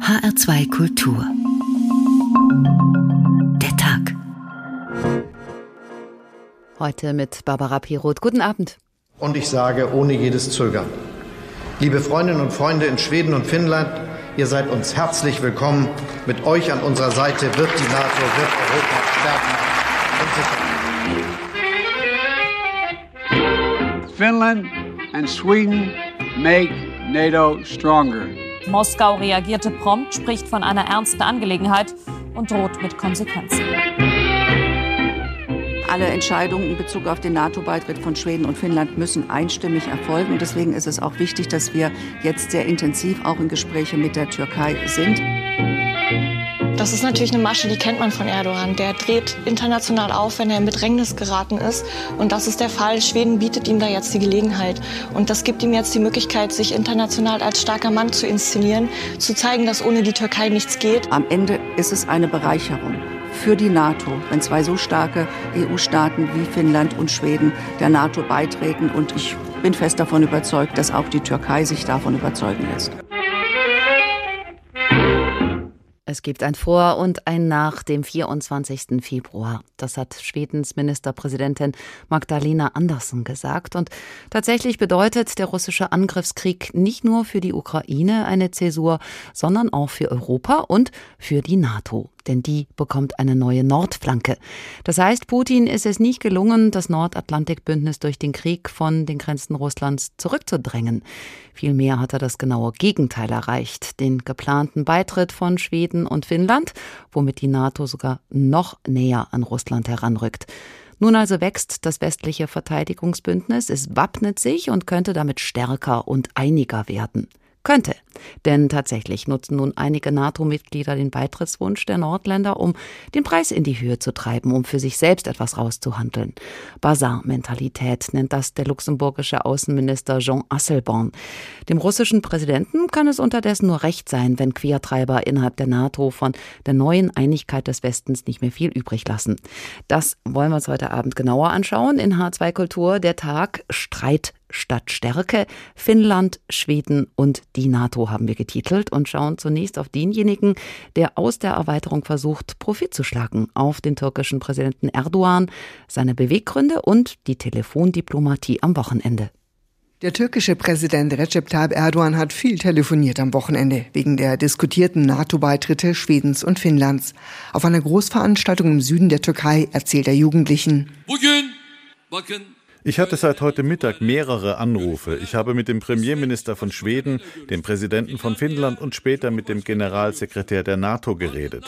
HR2 Kultur. Der Tag. Heute mit Barbara Piroth. Guten Abend. Und ich sage ohne jedes Zögern. Liebe Freundinnen und Freunde in Schweden und Finnland, ihr seid uns herzlich willkommen. Mit euch an unserer Seite wird die NATO, wird Europa stärken und sichern. Finland and Sweden make NATO stronger. Moskau reagierte prompt, spricht von einer ernsten Angelegenheit und droht mit Konsequenzen. Alle Entscheidungen in Bezug auf den NATO-Beitritt von Schweden und Finnland müssen einstimmig erfolgen. Und deswegen ist es auch wichtig, dass wir jetzt sehr intensiv auch in Gespräche mit der Türkei sind. Das ist natürlich eine Masche, die kennt man von Erdogan. Der dreht international auf, wenn er in Bedrängnis geraten ist. Und das ist der Fall. Schweden bietet ihm da jetzt die Gelegenheit. Und das gibt ihm jetzt die Möglichkeit, sich international als starker Mann zu inszenieren, zu zeigen, dass ohne die Türkei nichts geht. Am Ende ist es eine Bereicherung für die NATO, wenn zwei so starke EU-Staaten wie Finnland und Schweden der NATO beitreten. Und ich bin fest davon überzeugt, dass auch die Türkei sich davon überzeugen lässt. Es gibt ein Vor und ein Nach dem 24. Februar. Das hat Schwedens Ministerpräsidentin Magdalena Andersson gesagt. Und tatsächlich bedeutet der russische Angriffskrieg nicht nur für die Ukraine eine Zäsur, sondern auch für Europa und für die NATO denn die bekommt eine neue Nordflanke. Das heißt, Putin ist es nicht gelungen, das Nordatlantikbündnis durch den Krieg von den Grenzen Russlands zurückzudrängen. Vielmehr hat er das genaue Gegenteil erreicht, den geplanten Beitritt von Schweden und Finnland, womit die NATO sogar noch näher an Russland heranrückt. Nun also wächst das westliche Verteidigungsbündnis, es wappnet sich und könnte damit stärker und einiger werden. Könnte. Denn tatsächlich nutzen nun einige NATO-Mitglieder den Beitrittswunsch der Nordländer, um den Preis in die Höhe zu treiben, um für sich selbst etwas rauszuhandeln. Bazar-Mentalität nennt das der luxemburgische Außenminister Jean Asselborn. Dem russischen Präsidenten kann es unterdessen nur recht sein, wenn Quertreiber innerhalb der NATO von der neuen Einigkeit des Westens nicht mehr viel übrig lassen. Das wollen wir uns heute Abend genauer anschauen in H2 Kultur, der Tag Streit statt Stärke. Finnland, Schweden und die NATO haben wir getitelt und schauen zunächst auf denjenigen, der aus der Erweiterung versucht, Profit zu schlagen, auf den türkischen Präsidenten Erdogan, seine Beweggründe und die Telefondiplomatie am Wochenende. Der türkische Präsident Recep Tayyip Erdogan hat viel telefoniert am Wochenende wegen der diskutierten NATO-Beitritte Schwedens und Finnlands. Auf einer Großveranstaltung im Süden der Türkei erzählt er Jugendlichen. Bugün, bakın ich hatte seit heute Mittag mehrere Anrufe. Ich habe mit dem Premierminister von Schweden, dem Präsidenten von Finnland und später mit dem Generalsekretär der NATO geredet.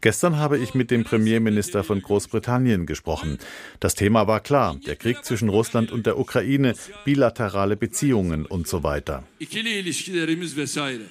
Gestern habe ich mit dem Premierminister von Großbritannien gesprochen. Das Thema war klar, der Krieg zwischen Russland und der Ukraine, bilaterale Beziehungen und so weiter.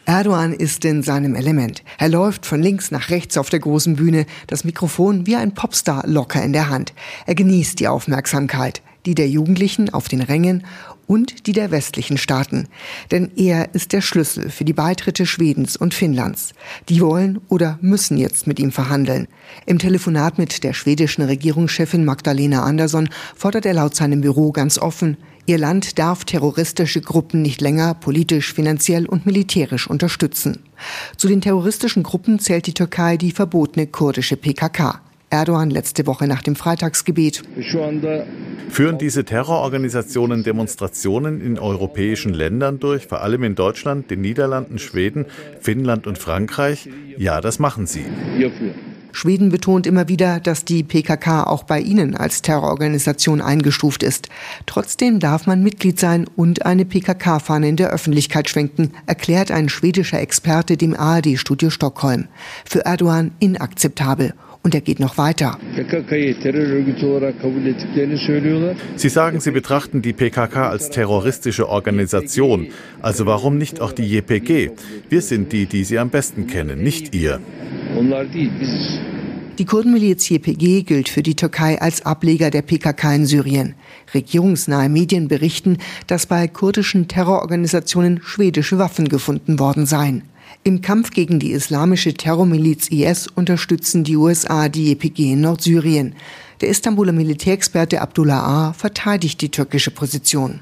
Erdogan ist in seinem Element. Er läuft von links nach rechts auf der großen Bühne, das Mikrofon wie ein Popstar locker in der Hand. Er genießt die Aufmerksamkeit die der Jugendlichen auf den Rängen und die der westlichen Staaten. Denn er ist der Schlüssel für die Beitritte Schwedens und Finnlands. Die wollen oder müssen jetzt mit ihm verhandeln. Im Telefonat mit der schwedischen Regierungschefin Magdalena Andersson fordert er laut seinem Büro ganz offen, Ihr Land darf terroristische Gruppen nicht länger politisch, finanziell und militärisch unterstützen. Zu den terroristischen Gruppen zählt die Türkei die verbotene kurdische PKK. Erdogan letzte Woche nach dem Freitagsgebet. Führen diese Terrororganisationen Demonstrationen in europäischen Ländern durch, vor allem in Deutschland, den Niederlanden, Schweden, Finnland und Frankreich? Ja, das machen sie. Schweden betont immer wieder, dass die PKK auch bei ihnen als Terrororganisation eingestuft ist. Trotzdem darf man Mitglied sein und eine PKK-Fahne in der Öffentlichkeit schwenken, erklärt ein schwedischer Experte dem ARD-Studio Stockholm. Für Erdogan inakzeptabel und er geht noch weiter. Sie sagen, Sie betrachten die PKK als terroristische Organisation. Also warum nicht auch die JPG? Wir sind die, die Sie am besten kennen, nicht ihr. Die Kurdenmiliz JPG gilt für die Türkei als Ableger der PKK in Syrien. Regierungsnahe Medien berichten, dass bei kurdischen Terrororganisationen schwedische Waffen gefunden worden seien. Im Kampf gegen die islamische Terrormiliz IS unterstützen die USA die YPG in Nordsyrien. Der Istanbuler Militärexperte Abdullah A. verteidigt die türkische Position.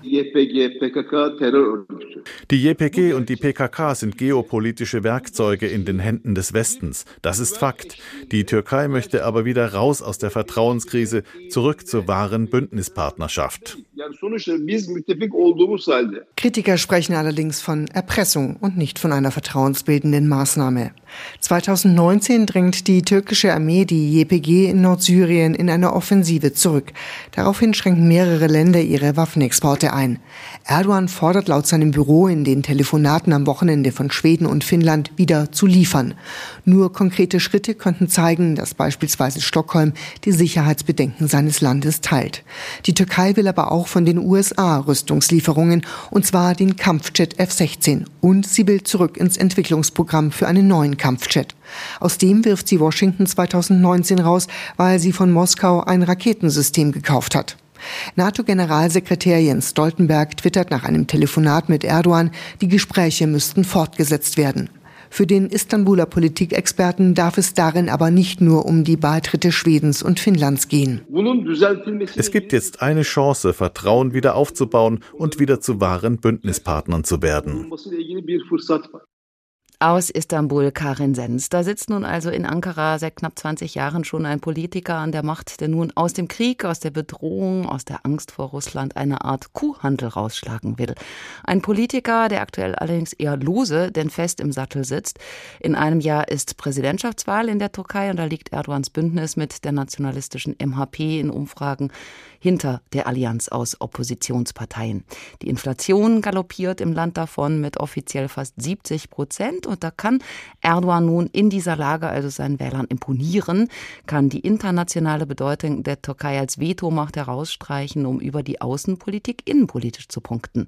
Die JPG und die PKK sind geopolitische Werkzeuge in den Händen des Westens. Das ist Fakt. Die Türkei möchte aber wieder raus aus der Vertrauenskrise, zurück zur wahren Bündnispartnerschaft. Kritiker sprechen allerdings von Erpressung und nicht von einer vertrauensbildenden Maßnahme. 2019 drängt die türkische Armee die JPG in Nordsyrien in eine Offensive zurück. Daraufhin schränken mehrere Länder ihre Waffenexporte ein. Erdogan fordert laut seinem Büro in den Telefonaten am Wochenende von Schweden und Finnland wieder zu liefern. Nur konkrete Schritte könnten zeigen, dass beispielsweise Stockholm die Sicherheitsbedenken seines Landes teilt. Die Türkei will aber auch von den USA Rüstungslieferungen, und zwar den Kampfjet F-16. Und sie will zurück ins Entwicklungsprogramm für einen neuen Kampfjet. Aus dem wirft sie Washington 2019 raus, weil sie von Moskau ein Raketensystem gekauft hat. NATO-Generalsekretär Jens Stoltenberg twittert nach einem Telefonat mit Erdogan, die Gespräche müssten fortgesetzt werden. Für den Istanbuler Politikexperten darf es darin aber nicht nur um die Beitritte Schwedens und Finnlands gehen. Es gibt jetzt eine Chance, Vertrauen wieder aufzubauen und wieder zu wahren Bündnispartnern zu werden. Aus Istanbul Karin Sens. Da sitzt nun also in Ankara seit knapp 20 Jahren schon ein Politiker an der Macht, der nun aus dem Krieg, aus der Bedrohung, aus der Angst vor Russland eine Art Kuhhandel rausschlagen will. Ein Politiker, der aktuell allerdings eher lose, denn fest im Sattel sitzt. In einem Jahr ist Präsidentschaftswahl in der Türkei und da liegt Erdogans Bündnis mit der nationalistischen MHP in Umfragen hinter der Allianz aus Oppositionsparteien. Die Inflation galoppiert im Land davon mit offiziell fast 70 Prozent und da kann Erdogan nun in dieser Lage also seinen Wählern imponieren, kann die internationale Bedeutung der Türkei als Vetomacht herausstreichen, um über die Außenpolitik innenpolitisch zu punkten.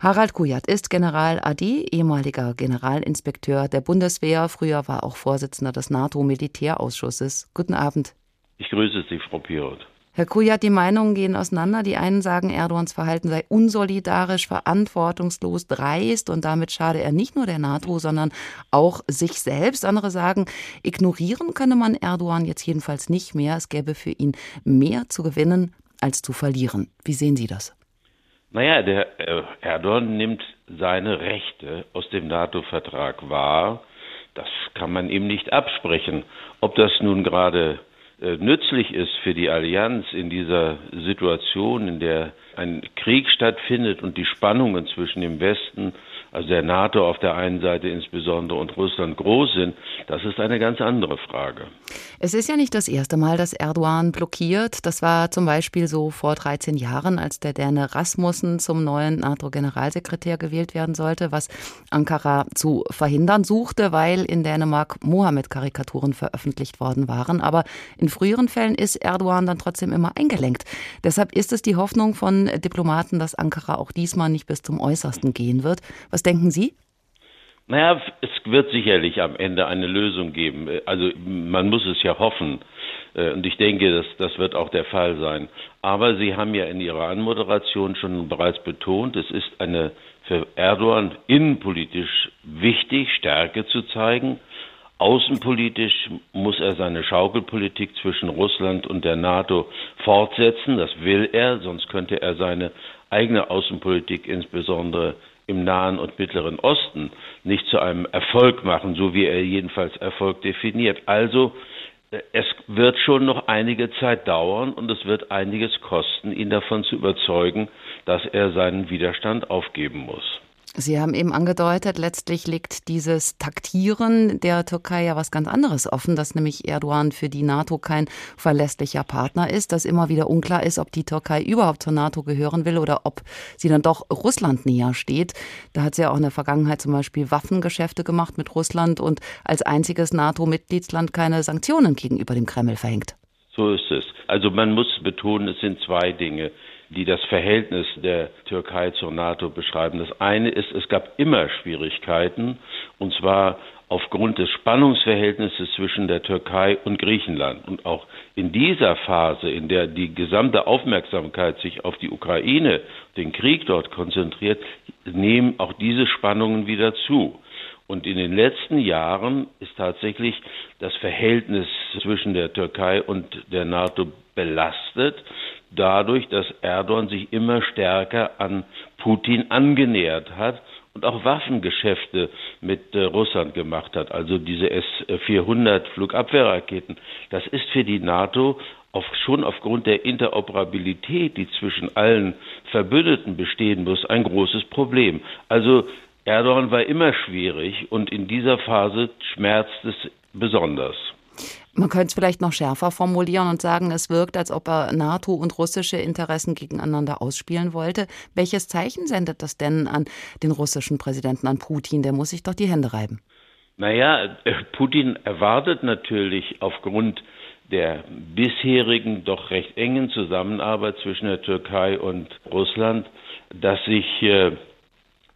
Harald Kujat ist General Adi, ehemaliger Generalinspekteur der Bundeswehr. Früher war auch Vorsitzender des NATO-Militärausschusses. Guten Abend. Ich grüße Sie, Frau Pirot. Herr Kujat, die Meinungen gehen auseinander. Die einen sagen, Erdogans Verhalten sei unsolidarisch, verantwortungslos, dreist und damit schade er nicht nur der NATO, sondern auch sich selbst. Andere sagen, ignorieren könne man Erdogan jetzt jedenfalls nicht mehr. Es gäbe für ihn mehr zu gewinnen als zu verlieren. Wie sehen Sie das? Naja, der äh, Erdogan nimmt seine Rechte aus dem NATO-Vertrag wahr. Das kann man ihm nicht absprechen. Ob das nun gerade nützlich ist für die Allianz in dieser Situation, in der ein Krieg stattfindet und die Spannungen zwischen dem Westen also der NATO auf der einen Seite insbesondere und Russland groß sind, das ist eine ganz andere Frage. Es ist ja nicht das erste Mal, dass Erdogan blockiert. Das war zum Beispiel so vor 13 Jahren, als der Däne Rasmussen zum neuen NATO-Generalsekretär gewählt werden sollte, was Ankara zu verhindern suchte, weil in Dänemark Mohammed-Karikaturen veröffentlicht worden waren. Aber in früheren Fällen ist Erdogan dann trotzdem immer eingelenkt. Deshalb ist es die Hoffnung von Diplomaten, dass Ankara auch diesmal nicht bis zum Äußersten gehen wird. Was was denken Sie? Naja, es wird sicherlich am Ende eine Lösung geben. Also man muss es ja hoffen. Äh, und ich denke, das, das wird auch der Fall sein. Aber Sie haben ja in Ihrer Anmoderation schon bereits betont, es ist eine für Erdogan innenpolitisch wichtig, Stärke zu zeigen. Außenpolitisch muss er seine Schaukelpolitik zwischen Russland und der NATO fortsetzen. Das will er, sonst könnte er seine eigene Außenpolitik insbesondere im Nahen und Mittleren Osten nicht zu einem Erfolg machen, so wie er jedenfalls Erfolg definiert. Also äh, es wird schon noch einige Zeit dauern und es wird einiges kosten, ihn davon zu überzeugen, dass er seinen Widerstand aufgeben muss. Sie haben eben angedeutet, letztlich liegt dieses Taktieren der Türkei ja was ganz anderes offen, dass nämlich Erdogan für die NATO kein verlässlicher Partner ist, dass immer wieder unklar ist, ob die Türkei überhaupt zur NATO gehören will oder ob sie dann doch Russland näher steht. Da hat sie ja auch in der Vergangenheit zum Beispiel Waffengeschäfte gemacht mit Russland und als einziges NATO-Mitgliedsland keine Sanktionen gegenüber dem Kreml verhängt. So ist es. Also man muss betonen, es sind zwei Dinge die das Verhältnis der Türkei zur NATO beschreiben. Das eine ist, es gab immer Schwierigkeiten, und zwar aufgrund des Spannungsverhältnisses zwischen der Türkei und Griechenland. Und auch in dieser Phase, in der die gesamte Aufmerksamkeit sich auf die Ukraine, den Krieg dort konzentriert, nehmen auch diese Spannungen wieder zu. Und in den letzten Jahren ist tatsächlich das Verhältnis zwischen der Türkei und der NATO belastet, dadurch, dass Erdogan sich immer stärker an Putin angenähert hat und auch Waffengeschäfte mit äh, Russland gemacht hat, also diese S-400 Flugabwehrraketen. Das ist für die NATO auf, schon aufgrund der Interoperabilität, die zwischen allen Verbündeten bestehen muss, ein großes Problem. Also Erdogan war immer schwierig und in dieser Phase schmerzt es besonders. Man könnte es vielleicht noch schärfer formulieren und sagen, es wirkt, als ob er NATO und russische Interessen gegeneinander ausspielen wollte. Welches Zeichen sendet das denn an den russischen Präsidenten, an Putin? Der muss sich doch die Hände reiben. Naja, Putin erwartet natürlich aufgrund der bisherigen doch recht engen Zusammenarbeit zwischen der Türkei und Russland, dass sich äh,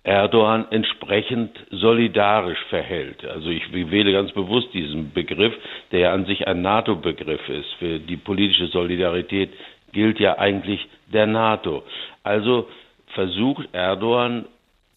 Erdogan entsprechend solidarisch verhält. Also ich wähle ganz bewusst diesen Begriff, der ja an sich ein NATO-Begriff ist. Für die politische Solidarität gilt ja eigentlich der NATO. Also versucht Erdogan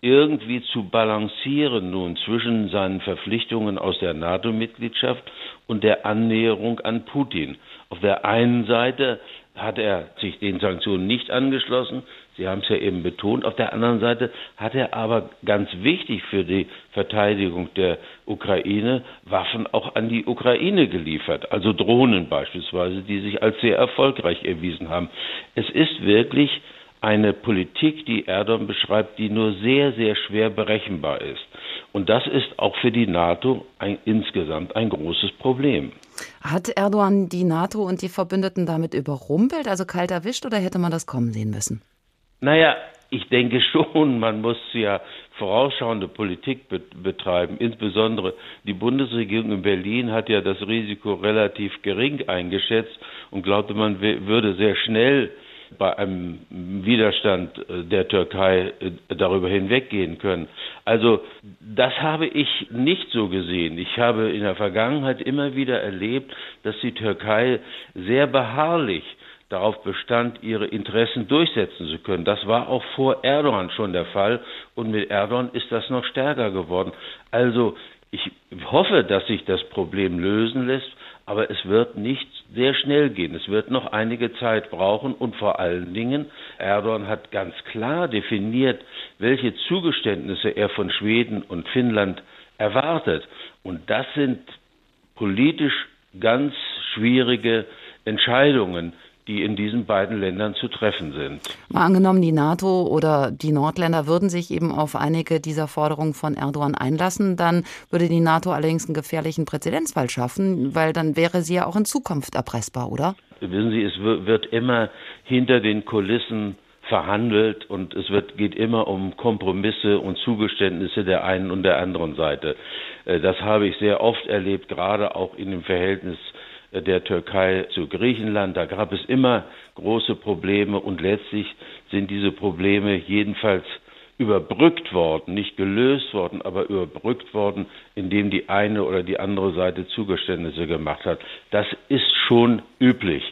irgendwie zu balancieren nun zwischen seinen Verpflichtungen aus der NATO-Mitgliedschaft und der Annäherung an Putin. Auf der einen Seite hat er sich den Sanktionen nicht angeschlossen, Sie haben es ja eben betont. Auf der anderen Seite hat er aber ganz wichtig für die Verteidigung der Ukraine Waffen auch an die Ukraine geliefert, also Drohnen beispielsweise, die sich als sehr erfolgreich erwiesen haben. Es ist wirklich eine Politik, die Erdogan beschreibt, die nur sehr, sehr schwer berechenbar ist. Und das ist auch für die NATO ein, insgesamt ein großes Problem. Hat Erdogan die NATO und die Verbündeten damit überrumpelt, also kalt erwischt, oder hätte man das kommen sehen müssen? Naja, ich denke schon, man muss ja vorausschauende Politik be betreiben. Insbesondere die Bundesregierung in Berlin hat ja das Risiko relativ gering eingeschätzt und glaubte, man würde sehr schnell bei einem Widerstand äh, der Türkei äh, darüber hinweggehen können. Also das habe ich nicht so gesehen. Ich habe in der Vergangenheit immer wieder erlebt, dass die Türkei sehr beharrlich darauf bestand, ihre Interessen durchsetzen zu können. Das war auch vor Erdogan schon der Fall und mit Erdogan ist das noch stärker geworden. Also ich hoffe, dass sich das Problem lösen lässt, aber es wird nicht sehr schnell gehen. Es wird noch einige Zeit brauchen und vor allen Dingen, Erdogan hat ganz klar definiert, welche Zugeständnisse er von Schweden und Finnland erwartet. Und das sind politisch ganz schwierige Entscheidungen, die in diesen beiden Ländern zu treffen sind. Mal angenommen, die NATO oder die Nordländer würden sich eben auf einige dieser Forderungen von Erdogan einlassen, dann würde die NATO allerdings einen gefährlichen Präzedenzfall schaffen, weil dann wäre sie ja auch in Zukunft erpressbar, oder? Wissen Sie, es wird immer hinter den Kulissen verhandelt und es wird, geht immer um Kompromisse und Zugeständnisse der einen und der anderen Seite. Äh, das habe ich sehr oft erlebt, gerade auch in dem Verhältnis der Türkei zu Griechenland. Da gab es immer große Probleme und letztlich sind diese Probleme jedenfalls überbrückt worden, nicht gelöst worden, aber überbrückt worden, indem die eine oder die andere Seite Zugeständnisse gemacht hat. Das ist schon üblich.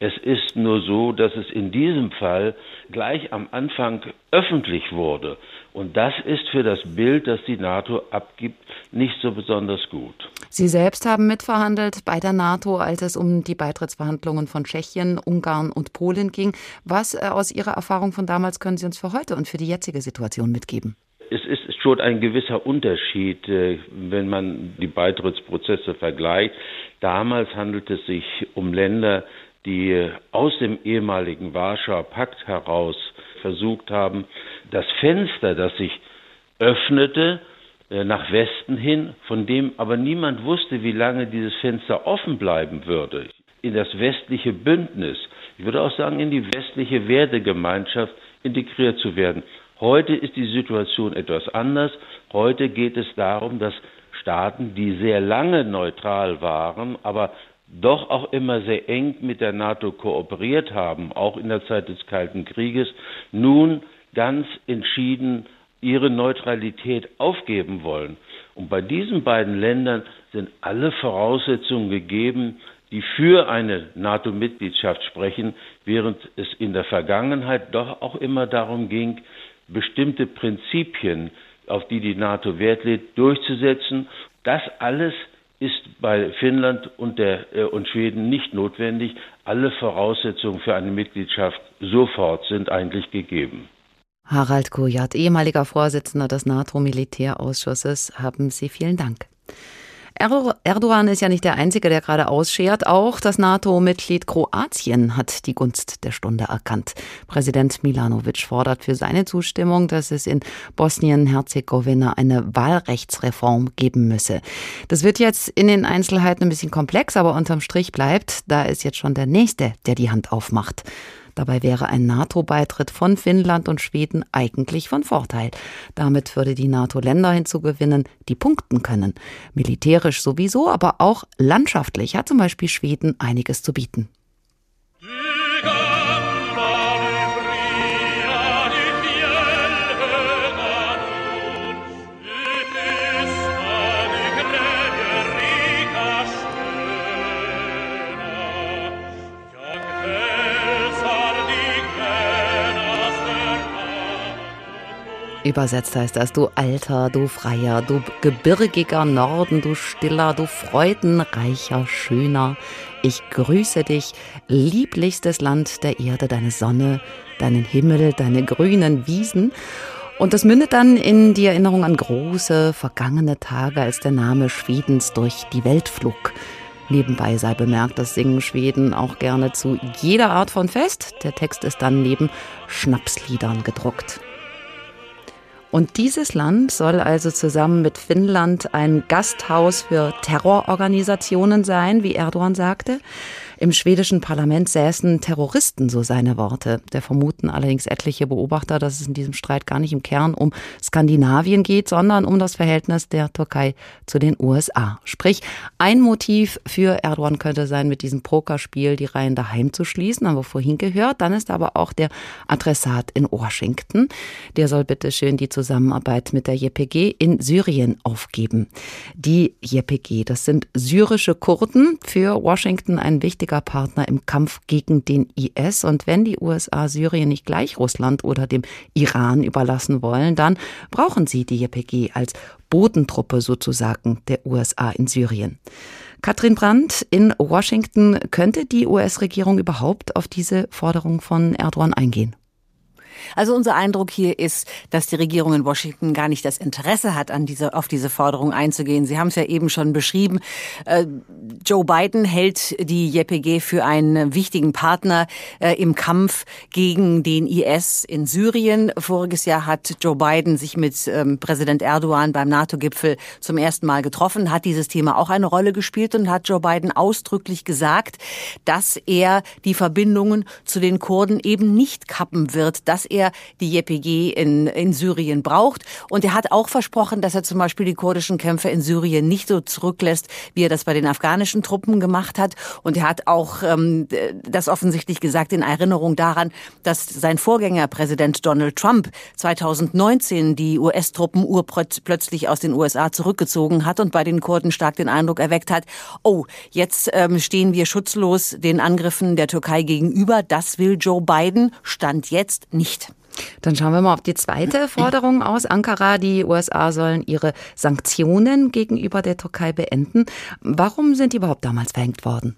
Es ist nur so, dass es in diesem Fall gleich am Anfang öffentlich wurde. Und das ist für das Bild, das die NATO abgibt, nicht so besonders gut. Sie selbst haben mitverhandelt bei der NATO, als es um die Beitrittsverhandlungen von Tschechien, Ungarn und Polen ging. Was äh, aus Ihrer Erfahrung von damals können Sie uns für heute und für die jetzige Situation mitgeben? Es ist schon ein gewisser Unterschied, äh, wenn man die Beitrittsprozesse vergleicht. Damals handelt es sich um Länder, die aus dem ehemaligen Warschauer Pakt heraus versucht haben, das Fenster, das sich öffnete, äh, nach Westen hin, von dem aber niemand wusste, wie lange dieses Fenster offen bleiben würde, in das westliche Bündnis, ich würde auch sagen, in die westliche Wertegemeinschaft integriert zu werden. Heute ist die Situation etwas anders. Heute geht es darum, dass Staaten, die sehr lange neutral waren, aber doch auch immer sehr eng mit der NATO kooperiert haben, auch in der Zeit des Kalten Krieges, nun ganz entschieden ihre Neutralität aufgeben wollen. Und bei diesen beiden Ländern sind alle Voraussetzungen gegeben, die für eine NATO-Mitgliedschaft sprechen, während es in der Vergangenheit doch auch immer darum ging, bestimmte Prinzipien, auf die die NATO Wert legt, durchzusetzen. Das alles ist bei Finnland und, der, äh, und Schweden nicht notwendig. Alle Voraussetzungen für eine Mitgliedschaft sofort sind eigentlich gegeben. Harald Kojat, ehemaliger Vorsitzender des NATO-Militärausschusses, haben Sie vielen Dank. Erdogan ist ja nicht der Einzige, der gerade ausschert. Auch das NATO-Mitglied Kroatien hat die Gunst der Stunde erkannt. Präsident Milanovic fordert für seine Zustimmung, dass es in Bosnien-Herzegowina eine Wahlrechtsreform geben müsse. Das wird jetzt in den Einzelheiten ein bisschen komplex, aber unterm Strich bleibt, da ist jetzt schon der Nächste, der die Hand aufmacht. Dabei wäre ein NATO-Beitritt von Finnland und Schweden eigentlich von Vorteil. Damit würde die NATO Länder hinzugewinnen, die punkten können. Militärisch sowieso, aber auch landschaftlich hat zum Beispiel Schweden einiges zu bieten. Übersetzt heißt das, du alter, du freier, du gebirgiger Norden, du stiller, du freudenreicher, schöner. Ich grüße dich, lieblichstes Land der Erde, deine Sonne, deinen Himmel, deine grünen Wiesen. Und das mündet dann in die Erinnerung an große, vergangene Tage, als der Name Schwedens durch die Welt flog. Nebenbei sei bemerkt, das singen Schweden auch gerne zu jeder Art von Fest. Der Text ist dann neben Schnapsliedern gedruckt. Und dieses Land soll also zusammen mit Finnland ein Gasthaus für Terrororganisationen sein, wie Erdogan sagte. Im schwedischen Parlament säßen Terroristen, so seine Worte. Der vermuten allerdings etliche Beobachter, dass es in diesem Streit gar nicht im Kern um Skandinavien geht, sondern um das Verhältnis der Türkei zu den USA. Sprich, ein Motiv für Erdogan könnte sein, mit diesem Pokerspiel die Reihen daheim zu schließen, haben wir vorhin gehört. Dann ist aber auch der Adressat in Washington. Der soll bitte schön die Zusammenarbeit mit der JPG in Syrien aufgeben. Die JPG, das sind syrische Kurden, für Washington ein wichtiger wichtiger Partner im Kampf gegen den IS. Und wenn die USA Syrien nicht gleich Russland oder dem Iran überlassen wollen, dann brauchen sie die JPG als Bodentruppe sozusagen der USA in Syrien. Katrin Brandt in Washington, könnte die US-Regierung überhaupt auf diese Forderung von Erdogan eingehen? Also unser Eindruck hier ist, dass die Regierung in Washington gar nicht das Interesse hat, an diese, auf diese Forderung einzugehen. Sie haben es ja eben schon beschrieben. Äh, Joe Biden hält die JPG für einen wichtigen Partner äh, im Kampf gegen den IS in Syrien. Voriges Jahr hat Joe Biden sich mit ähm, Präsident Erdogan beim NATO-Gipfel zum ersten Mal getroffen, hat dieses Thema auch eine Rolle gespielt und hat Joe Biden ausdrücklich gesagt, dass er die Verbindungen zu den Kurden eben nicht kappen wird, dass er die JPG in, in Syrien braucht. Und er hat auch versprochen, dass er zum Beispiel die kurdischen Kämpfer in Syrien nicht so zurücklässt, wie er das bei den afghanischen Truppen gemacht hat. Und er hat auch ähm, das offensichtlich gesagt in Erinnerung daran, dass sein Vorgänger Präsident Donald Trump 2019 die US-Truppen urplötzlich aus den USA zurückgezogen hat und bei den Kurden stark den Eindruck erweckt hat, oh, jetzt ähm, stehen wir schutzlos den Angriffen der Türkei gegenüber. Das will Joe Biden Stand jetzt nicht. Dann schauen wir mal auf die zweite Forderung aus Ankara. Die USA sollen ihre Sanktionen gegenüber der Türkei beenden. Warum sind die überhaupt damals verhängt worden?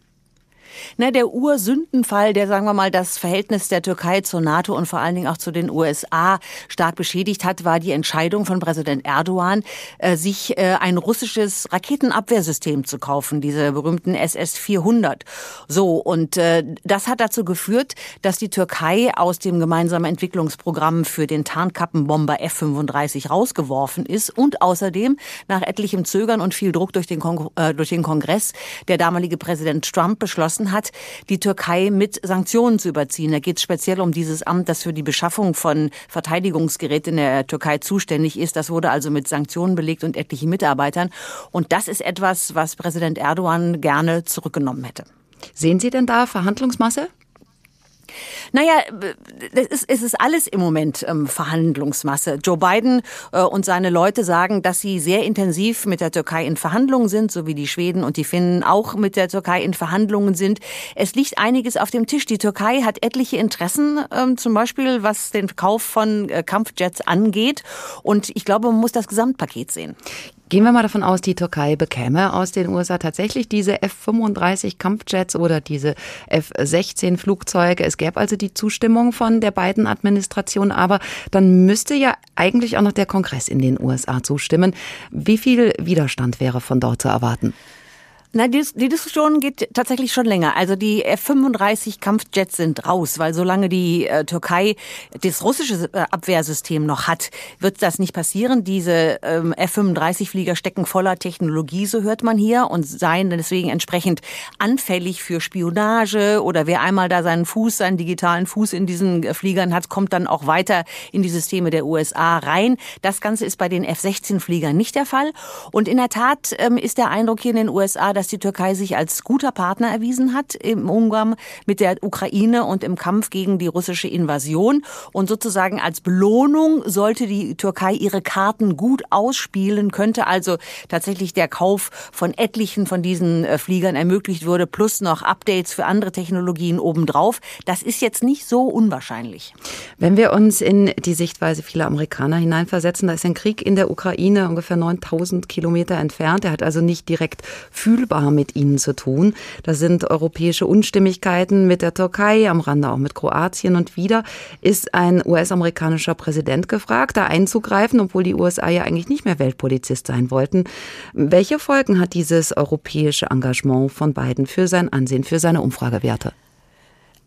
Na, der Ursündenfall, der, sagen wir mal, das Verhältnis der Türkei zur NATO und vor allen Dingen auch zu den USA stark beschädigt hat, war die Entscheidung von Präsident Erdogan, äh, sich äh, ein russisches Raketenabwehrsystem zu kaufen, diese berühmten SS-400. So, und äh, das hat dazu geführt, dass die Türkei aus dem gemeinsamen Entwicklungsprogramm für den Tarnkappenbomber F-35 rausgeworfen ist und außerdem nach etlichem Zögern und viel Druck durch den, Kong durch den Kongress der damalige Präsident Trump beschlossen beschlossen hat, die Türkei mit Sanktionen zu überziehen. Da geht es speziell um dieses Amt, das für die Beschaffung von Verteidigungsgeräten in der Türkei zuständig ist. Das wurde also mit Sanktionen belegt und etlichen Mitarbeitern. Und das ist etwas, was Präsident Erdogan gerne zurückgenommen hätte. Sehen Sie denn da Verhandlungsmasse? Naja, es ist, es ist alles im Moment ähm, Verhandlungsmasse. Joe Biden äh, und seine Leute sagen, dass sie sehr intensiv mit der Türkei in Verhandlungen sind, so wie die Schweden und die Finnen auch mit der Türkei in Verhandlungen sind. Es liegt einiges auf dem Tisch. Die Türkei hat etliche Interessen, ähm, zum Beispiel was den Kauf von äh, Kampfjets angeht. Und ich glaube, man muss das Gesamtpaket sehen. Gehen wir mal davon aus, die Türkei bekäme aus den USA tatsächlich diese F-35 Kampfjets oder diese F-16 Flugzeuge. Es gäbe also die Zustimmung von der beiden Administrationen, aber dann müsste ja eigentlich auch noch der Kongress in den USA zustimmen. Wie viel Widerstand wäre von dort zu erwarten? Na, die, die, Diskussion geht tatsächlich schon länger. Also die F-35 Kampfjets sind raus, weil solange die äh, Türkei das russische äh, Abwehrsystem noch hat, wird das nicht passieren. Diese ähm, F-35 Flieger stecken voller Technologie, so hört man hier, und seien deswegen entsprechend anfällig für Spionage oder wer einmal da seinen Fuß, seinen digitalen Fuß in diesen äh, Fliegern hat, kommt dann auch weiter in die Systeme der USA rein. Das Ganze ist bei den F-16 Fliegern nicht der Fall. Und in der Tat ähm, ist der Eindruck hier in den USA, dass die Türkei sich als guter Partner erwiesen hat im Umgang mit der Ukraine und im Kampf gegen die russische Invasion. Und sozusagen als Belohnung sollte die Türkei ihre Karten gut ausspielen, könnte also tatsächlich der Kauf von etlichen von diesen äh, Fliegern ermöglicht würde, plus noch Updates für andere Technologien obendrauf. Das ist jetzt nicht so unwahrscheinlich. Wenn wir uns in die Sichtweise vieler Amerikaner hineinversetzen, da ist ein Krieg in der Ukraine ungefähr 9000 Kilometer entfernt. Er hat also nicht direkt fühlbar unmittelbar mit ihnen zu tun. Da sind europäische Unstimmigkeiten mit der Türkei, am Rande auch mit Kroatien und wieder ist ein US-amerikanischer Präsident gefragt, da einzugreifen, obwohl die USA ja eigentlich nicht mehr Weltpolizist sein wollten. Welche Folgen hat dieses europäische Engagement von Biden für sein Ansehen, für seine Umfragewerte?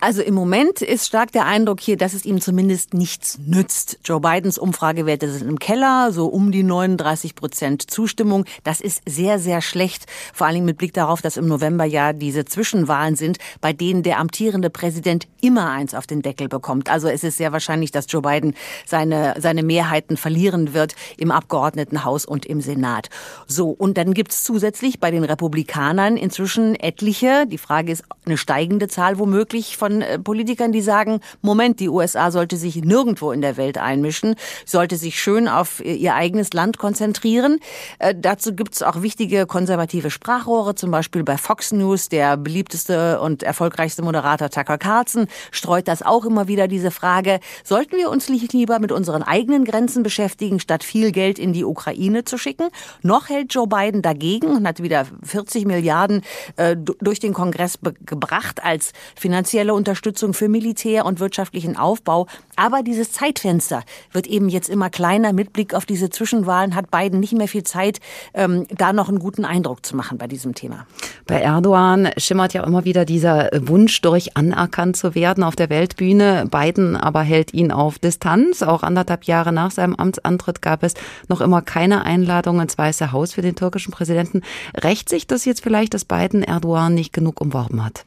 Also im Moment ist stark der Eindruck hier, dass es ihm zumindest nichts nützt. Joe Bidens Umfragewerte sind im Keller, so um die 39 Prozent Zustimmung. Das ist sehr, sehr schlecht. Vor allen Dingen mit Blick darauf, dass im November ja diese Zwischenwahlen sind, bei denen der amtierende Präsident immer eins auf den Deckel bekommt. Also es ist sehr wahrscheinlich, dass Joe Biden seine, seine Mehrheiten verlieren wird im Abgeordnetenhaus und im Senat. So, und dann gibt's zusätzlich bei den Republikanern inzwischen etliche, die Frage ist eine steigende Zahl womöglich von von äh, Politikern, die sagen, Moment, die USA sollte sich nirgendwo in der Welt einmischen, sollte sich schön auf ihr eigenes Land konzentrieren. Äh, dazu gibt es auch wichtige konservative Sprachrohre, zum Beispiel bei Fox News, der beliebteste und erfolgreichste Moderator Tucker Carlson streut das auch immer wieder diese Frage, sollten wir uns lieber mit unseren eigenen Grenzen beschäftigen, statt viel Geld in die Ukraine zu schicken? Noch hält Joe Biden dagegen und hat wieder 40 Milliarden äh, durch den Kongress gebracht als finanzielle Unterstützung für Militär und wirtschaftlichen Aufbau. Aber dieses Zeitfenster wird eben jetzt immer kleiner. Mit Blick auf diese Zwischenwahlen hat Biden nicht mehr viel Zeit, ähm, da noch einen guten Eindruck zu machen bei diesem Thema. Bei Erdogan schimmert ja immer wieder dieser Wunsch durch, anerkannt zu werden auf der Weltbühne. Biden aber hält ihn auf Distanz. Auch anderthalb Jahre nach seinem Amtsantritt gab es noch immer keine Einladung ins Weiße Haus für den türkischen Präsidenten. Rächt sich das jetzt vielleicht, dass Biden Erdogan nicht genug umworben hat?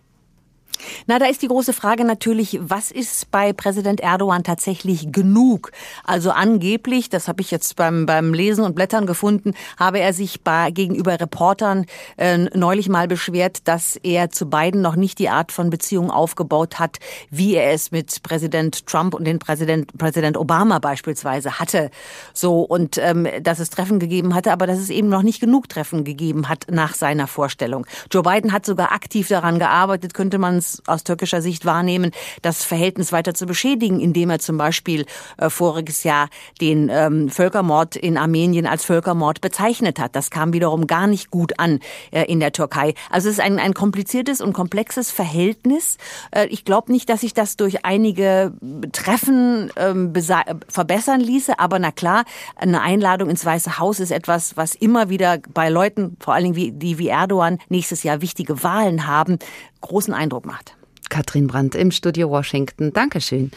Na, da ist die große Frage natürlich, was ist bei Präsident Erdogan tatsächlich genug? Also angeblich, das habe ich jetzt beim, beim Lesen und Blättern gefunden, habe er sich bei, gegenüber Reportern äh, neulich mal beschwert, dass er zu beiden noch nicht die Art von Beziehung aufgebaut hat, wie er es mit Präsident Trump und den Präsident, Präsident Obama beispielsweise hatte. So, und ähm, dass es Treffen gegeben hatte, aber dass es eben noch nicht genug Treffen gegeben hat nach seiner Vorstellung. Joe Biden hat sogar aktiv daran gearbeitet, könnte man es aus, türkischer Sicht wahrnehmen, das Verhältnis weiter zu beschädigen, indem er zum Beispiel äh, voriges Jahr den ähm, Völkermord in Armenien als Völkermord bezeichnet hat. Das kam wiederum gar nicht gut an äh, in der Türkei. Also es ist ein, ein kompliziertes und komplexes Verhältnis. Äh, ich glaube nicht, dass sich das durch einige Treffen ähm, verbessern ließe, aber na klar, eine Einladung ins Weiße Haus ist etwas, was immer wieder bei Leuten, vor allen Dingen wie, die wie Erdogan nächstes Jahr wichtige Wahlen haben, großen Eindruck macht. Katrin Brandt im Studio Washington. Dankeschön.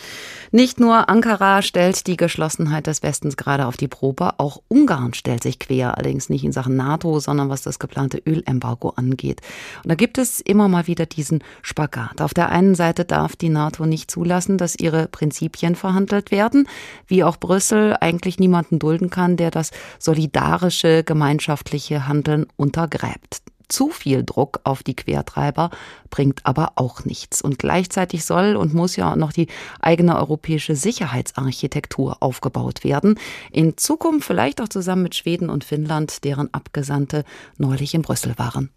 Nicht nur Ankara stellt die Geschlossenheit des Westens gerade auf die Probe, auch Ungarn stellt sich quer, allerdings nicht in Sachen NATO, sondern was das geplante Ölembargo angeht. Und da gibt es immer mal wieder diesen Spagat. Auf der einen Seite darf die NATO nicht zulassen, dass ihre Prinzipien verhandelt werden, wie auch Brüssel eigentlich niemanden dulden kann, der das solidarische, gemeinschaftliche Handeln untergräbt. Zu viel Druck auf die Quertreiber bringt aber auch nichts. Und gleichzeitig soll und muss ja auch noch die eigene europäische Sicherheitsarchitektur aufgebaut werden. In Zukunft vielleicht auch zusammen mit Schweden und Finnland, deren Abgesandte neulich in Brüssel waren.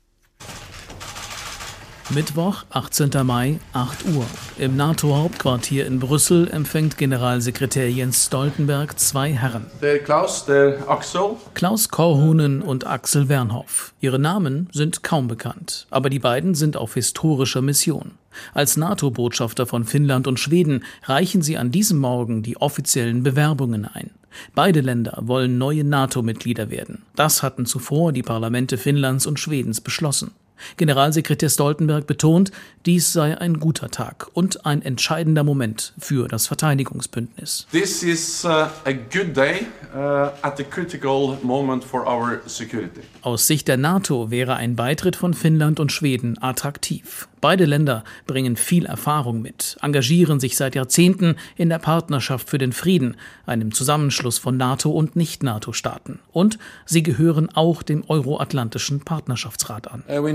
Mittwoch, 18. Mai, 8 Uhr. Im NATO-Hauptquartier in Brüssel empfängt Generalsekretär Jens Stoltenberg zwei Herren. Der Klaus, der Axel. Klaus Korhunen und Axel Wernhoff. Ihre Namen sind kaum bekannt, aber die beiden sind auf historischer Mission. Als NATO-Botschafter von Finnland und Schweden reichen sie an diesem Morgen die offiziellen Bewerbungen ein. Beide Länder wollen neue NATO-Mitglieder werden. Das hatten zuvor die Parlamente Finnlands und Schwedens beschlossen. Generalsekretär Stoltenberg betont, dies sei ein guter Tag und ein entscheidender Moment für das Verteidigungsbündnis. This is uh, a good day uh, at a critical moment for our security. Aus Sicht der NATO wäre ein Beitritt von Finnland und Schweden attraktiv. Beide Länder bringen viel Erfahrung mit, engagieren sich seit Jahrzehnten in der Partnerschaft für den Frieden, einem Zusammenschluss von NATO und Nicht-NATO-Staaten. Und sie gehören auch dem Euroatlantischen Partnerschaftsrat an. Uh, uh,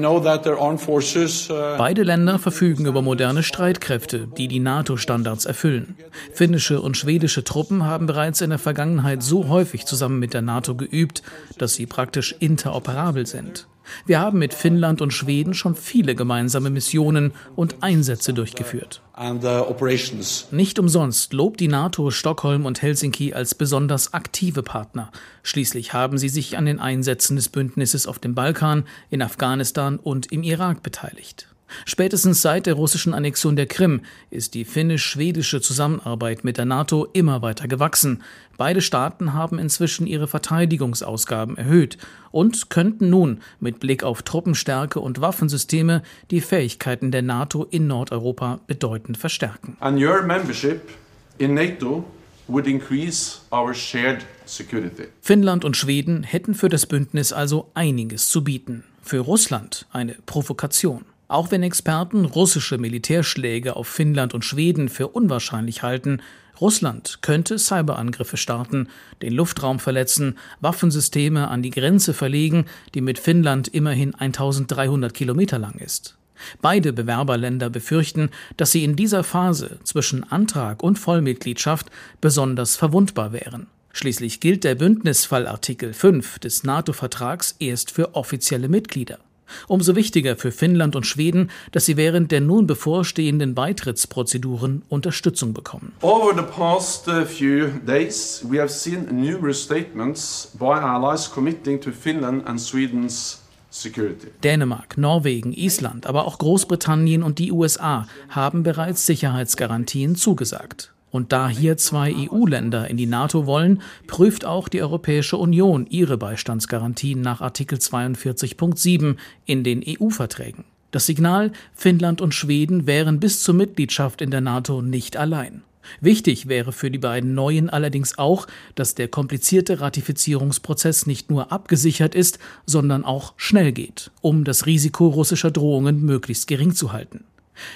Beide Länder verfügen über moderne Streitkräfte, die die NATO-Standards erfüllen. Finnische und schwedische Truppen haben bereits in der Vergangenheit so häufig zusammen mit der NATO geübt, dass sie praktisch interoperabel sind. Wir haben mit Finnland und Schweden schon viele gemeinsame Missionen und Einsätze durchgeführt. Uh, Nicht umsonst lobt die NATO Stockholm und Helsinki als besonders aktive Partner. Schließlich haben sie sich an den Einsätzen des Bündnisses auf dem Balkan, in Afghanistan und im Irak beteiligt. Spätestens seit der russischen Annexion der Krim ist die finnisch-schwedische Zusammenarbeit mit der NATO immer weiter gewachsen. Beide Staaten haben inzwischen ihre Verteidigungsausgaben erhöht und könnten nun mit Blick auf Truppenstärke und Waffensysteme die Fähigkeiten der NATO in Nordeuropa bedeutend verstärken. And your membership in NATO would increase our shared security. Finnland und Schweden hätten für das Bündnis also einiges zu bieten. Für Russland eine Provokation. Auch wenn Experten russische Militärschläge auf Finnland und Schweden für unwahrscheinlich halten, Russland könnte Cyberangriffe starten, den Luftraum verletzen, Waffensysteme an die Grenze verlegen, die mit Finnland immerhin 1300 Kilometer lang ist. Beide Bewerberländer befürchten, dass sie in dieser Phase zwischen Antrag und Vollmitgliedschaft besonders verwundbar wären. Schließlich gilt der Bündnisfall Artikel 5 des NATO-Vertrags erst für offizielle Mitglieder. Umso wichtiger für Finnland und Schweden, dass sie während der nun bevorstehenden Beitrittsprozeduren Unterstützung bekommen. Over the past uh, few days, we have seen numerous statements by allies committing to Finland and Sweden's Security. Dänemark, Norwegen, Island, aber auch Großbritannien und die USA haben bereits Sicherheitsgarantien zugesagt. Und da hier zwei EU-Länder in die NATO wollen, prüft auch die Europäische Union ihre Beistandsgarantien nach Artikel 42.7 in den EU-Verträgen. Das Signal, Finnland und Schweden wären bis zur Mitgliedschaft in der NATO nicht allein. Wichtig wäre für die beiden Neuen allerdings auch, dass der komplizierte Ratifizierungsprozess nicht nur abgesichert ist, sondern auch schnell geht, um das Risiko russischer Drohungen möglichst gering zu halten.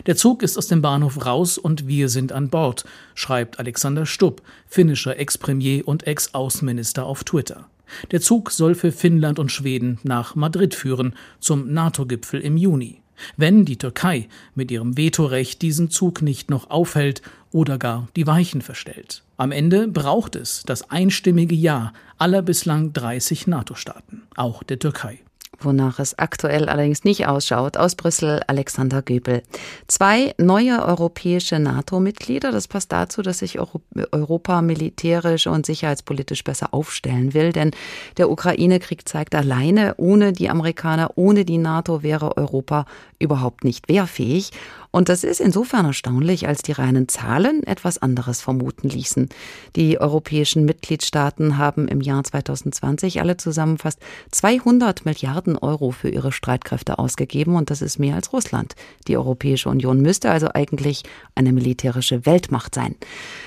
Der Zug ist aus dem Bahnhof raus und wir sind an Bord, schreibt Alexander Stubb, finnischer Ex-Premier und Ex-Außenminister auf Twitter. Der Zug soll für Finnland und Schweden nach Madrid führen, zum NATO-Gipfel im Juni. Wenn die Türkei mit ihrem Vetorecht diesen Zug nicht noch aufhält oder gar die Weichen verstellt. Am Ende braucht es das einstimmige Ja aller bislang 30 NATO-Staaten, auch der Türkei wonach es aktuell allerdings nicht ausschaut. Aus Brüssel Alexander Göbel. Zwei neue europäische NATO-Mitglieder. Das passt dazu, dass sich Europa militärisch und sicherheitspolitisch besser aufstellen will. Denn der Ukraine-Krieg zeigt alleine, ohne die Amerikaner, ohne die NATO wäre Europa überhaupt nicht wehrfähig. Und das ist insofern erstaunlich, als die reinen Zahlen etwas anderes vermuten ließen. Die europäischen Mitgliedstaaten haben im Jahr 2020 alle zusammen fast 200 Milliarden Euro für ihre Streitkräfte ausgegeben und das ist mehr als Russland. Die Europäische Union müsste also eigentlich eine militärische Weltmacht sein.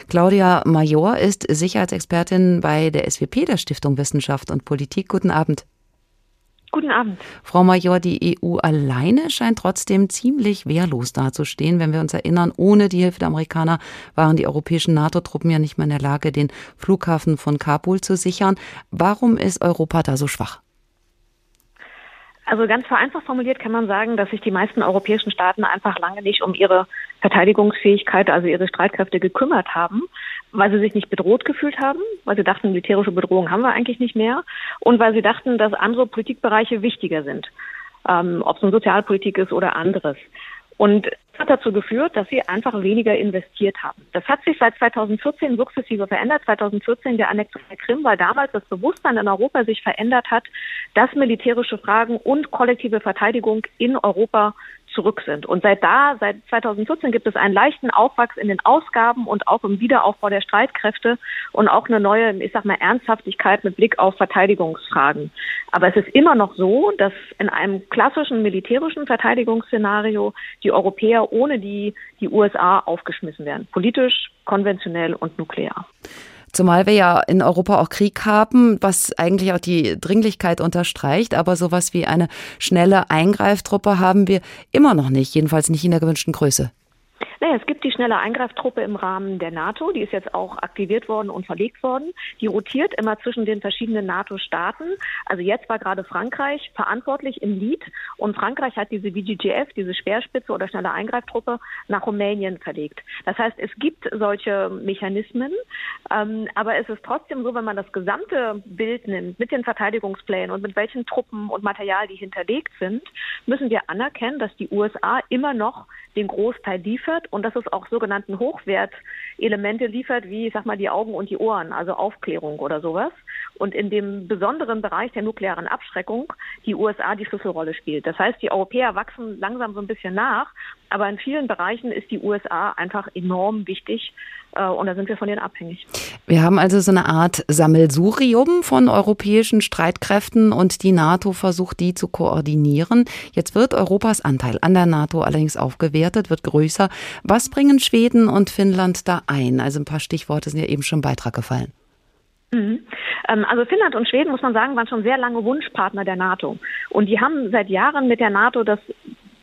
Claudia Major ist Sicherheitsexpertin bei der SWP, der Stiftung Wissenschaft und Politik. Guten Abend. Guten Abend. Frau Major, die EU alleine scheint trotzdem ziemlich wehrlos dazustehen. Wenn wir uns erinnern, ohne die Hilfe der Amerikaner waren die europäischen NATO-Truppen ja nicht mehr in der Lage, den Flughafen von Kabul zu sichern. Warum ist Europa da so schwach? Also ganz vereinfacht formuliert kann man sagen, dass sich die meisten europäischen Staaten einfach lange nicht um ihre Verteidigungsfähigkeit, also ihre Streitkräfte gekümmert haben, weil sie sich nicht bedroht gefühlt haben, weil sie dachten, militärische Bedrohung haben wir eigentlich nicht mehr und weil sie dachten, dass andere Politikbereiche wichtiger sind. ähm, ob es nun Sozialpolitik ist oder anderes. Und das hat dazu geführt, dass sie einfach weniger investiert haben. Das hat sich seit 2014 sukzessive verändert. 2014 der Annexion der Krim, weil damals das Bewusstsein in Europa sich verändert hat, dass militärische Fragen und kollektive Verteidigung in Europa zurück sind. Und seit da, seit 2014 gibt es einen leichten Aufwachs in den Ausgaben und auch im Wiederaufbau der Streitkräfte und auch eine neue, ich sag mal, Ernsthaftigkeit mit Blick auf Verteidigungsfragen. Aber es ist immer noch so, dass in einem klassischen militärischen Verteidigungsszenario die Europäer ohne die, die USA aufgeschmissen werden. Politisch, konventionell und nuklear. Zumal wir ja in Europa auch Krieg haben, was eigentlich auch die Dringlichkeit unterstreicht. Aber sowas wie eine schnelle Eingreiftruppe haben wir immer noch nicht, jedenfalls nicht in der gewünschten Größe. Naja, es gibt die schnelle Eingreiftruppe im Rahmen der NATO, die ist jetzt auch aktiviert worden und verlegt worden. Die rotiert immer zwischen den verschiedenen NATO-Staaten. Also jetzt war gerade Frankreich verantwortlich im Lied und Frankreich hat diese VGGF, diese Speerspitze oder schnelle Eingreiftruppe, nach Rumänien verlegt. Das heißt, es gibt solche Mechanismen, ähm, aber es ist trotzdem so, wenn man das gesamte Bild nimmt mit den Verteidigungsplänen und mit welchen Truppen und Material die hinterlegt sind, müssen wir anerkennen, dass die USA immer noch den Großteil liefert und dass es auch sogenannten Hochwertelemente liefert, wie, ich sag mal, die Augen und die Ohren, also Aufklärung oder sowas. Und in dem besonderen Bereich der nuklearen Abschreckung die USA die Schlüsselrolle spielt. Das heißt, die Europäer wachsen langsam so ein bisschen nach, aber in vielen Bereichen ist die USA einfach enorm wichtig und da sind wir von denen abhängig. Wir haben also so eine Art Sammelsurium von europäischen Streitkräften und die NATO versucht, die zu koordinieren. Jetzt wird Europas Anteil an der NATO allerdings aufgewertet, wird größer. Was bringen Schweden und Finnland da ein? Also ein paar Stichworte sind ja eben schon im Beitrag gefallen. Mhm. Ähm, also Finnland und Schweden, muss man sagen, waren schon sehr lange Wunschpartner der NATO. Und die haben seit Jahren mit der NATO das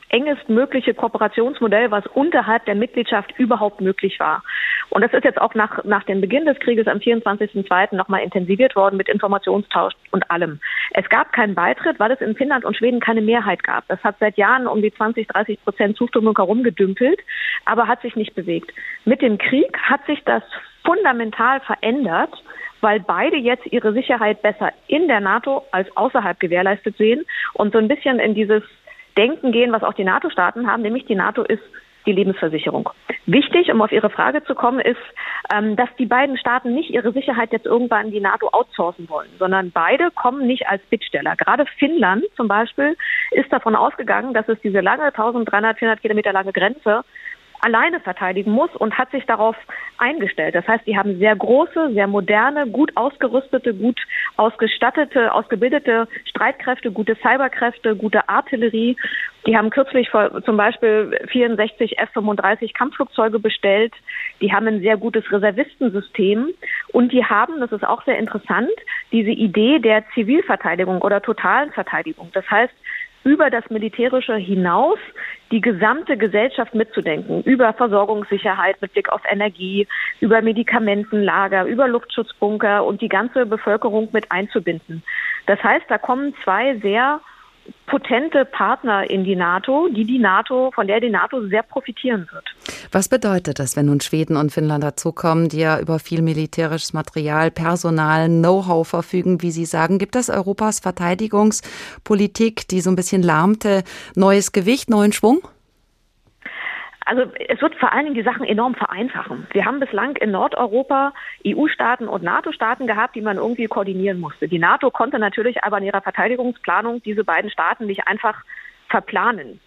engestmögliche Kooperationsmodell, was unterhalb der Mitgliedschaft überhaupt möglich war. Und das ist jetzt auch nach, nach dem Beginn des Krieges am 24.02. nochmal intensiviert worden mit Informationstausch und allem. Es gab keinen Beitritt, weil es in Finnland und Schweden keine Mehrheit gab. Das hat seit Jahren um die 20, 30 Prozent Zustimmung herumgedümpelt, aber hat sich nicht bewegt. Mit dem Krieg hat sich das fundamental verändert weil beide jetzt ihre Sicherheit besser in der NATO als außerhalb gewährleistet sehen und so ein bisschen in dieses Denken gehen, was auch die NATO-Staaten haben, nämlich die NATO ist die Lebensversicherung. Wichtig, um auf Ihre Frage zu kommen, ist, ähm, dass die beiden Staaten nicht ihre Sicherheit jetzt irgendwann die NATO outsourcen wollen, sondern beide kommen nicht als Bittsteller. Gerade Finnland zum Beispiel ist davon ausgegangen, dass es diese lange 1300, 400 Kilometer lange Grenze alleine verteidigen muss und hat sich darauf eingestellt. Das heißt, die haben sehr große, sehr moderne, gut ausgerüstete, gut ausgestattete, ausgebildete Streitkräfte, gute Cyberkräfte, gute Artillerie. Die haben kürzlich zum Beispiel 64 F-35 Kampfflugzeuge bestellt. Die haben ein sehr gutes Reservistensystem und die haben, das ist auch sehr interessant, diese Idee der Zivilverteidigung oder totalen Verteidigung. Das heißt, über das Militärische hinaus die gesamte Gesellschaft mitzudenken, über Versorgungssicherheit mit Blick auf Energie, über Medikamentenlager, über Luftschutzbunker und die ganze Bevölkerung mit einzubinden. Das heißt, da kommen zwei sehr potente Partner in die NATO, die die NATO, von der die NATO sehr profitieren wird. Was bedeutet das, wenn nun Schweden und Finnland dazukommen, die ja über viel militärisches Material, Personal, Know-how verfügen, wie Sie sagen? Gibt das Europas Verteidigungspolitik, die so ein bisschen lahmte, neues Gewicht, neuen Schwung? Also es wird vor allen Dingen die Sachen enorm vereinfachen. Wir haben bislang in Nordeuropa EU-Staaten und NATO-Staaten gehabt, die man irgendwie koordinieren musste. Die NATO konnte natürlich aber in ihrer Verteidigungsplanung diese beiden Staaten nicht einfach verplanen.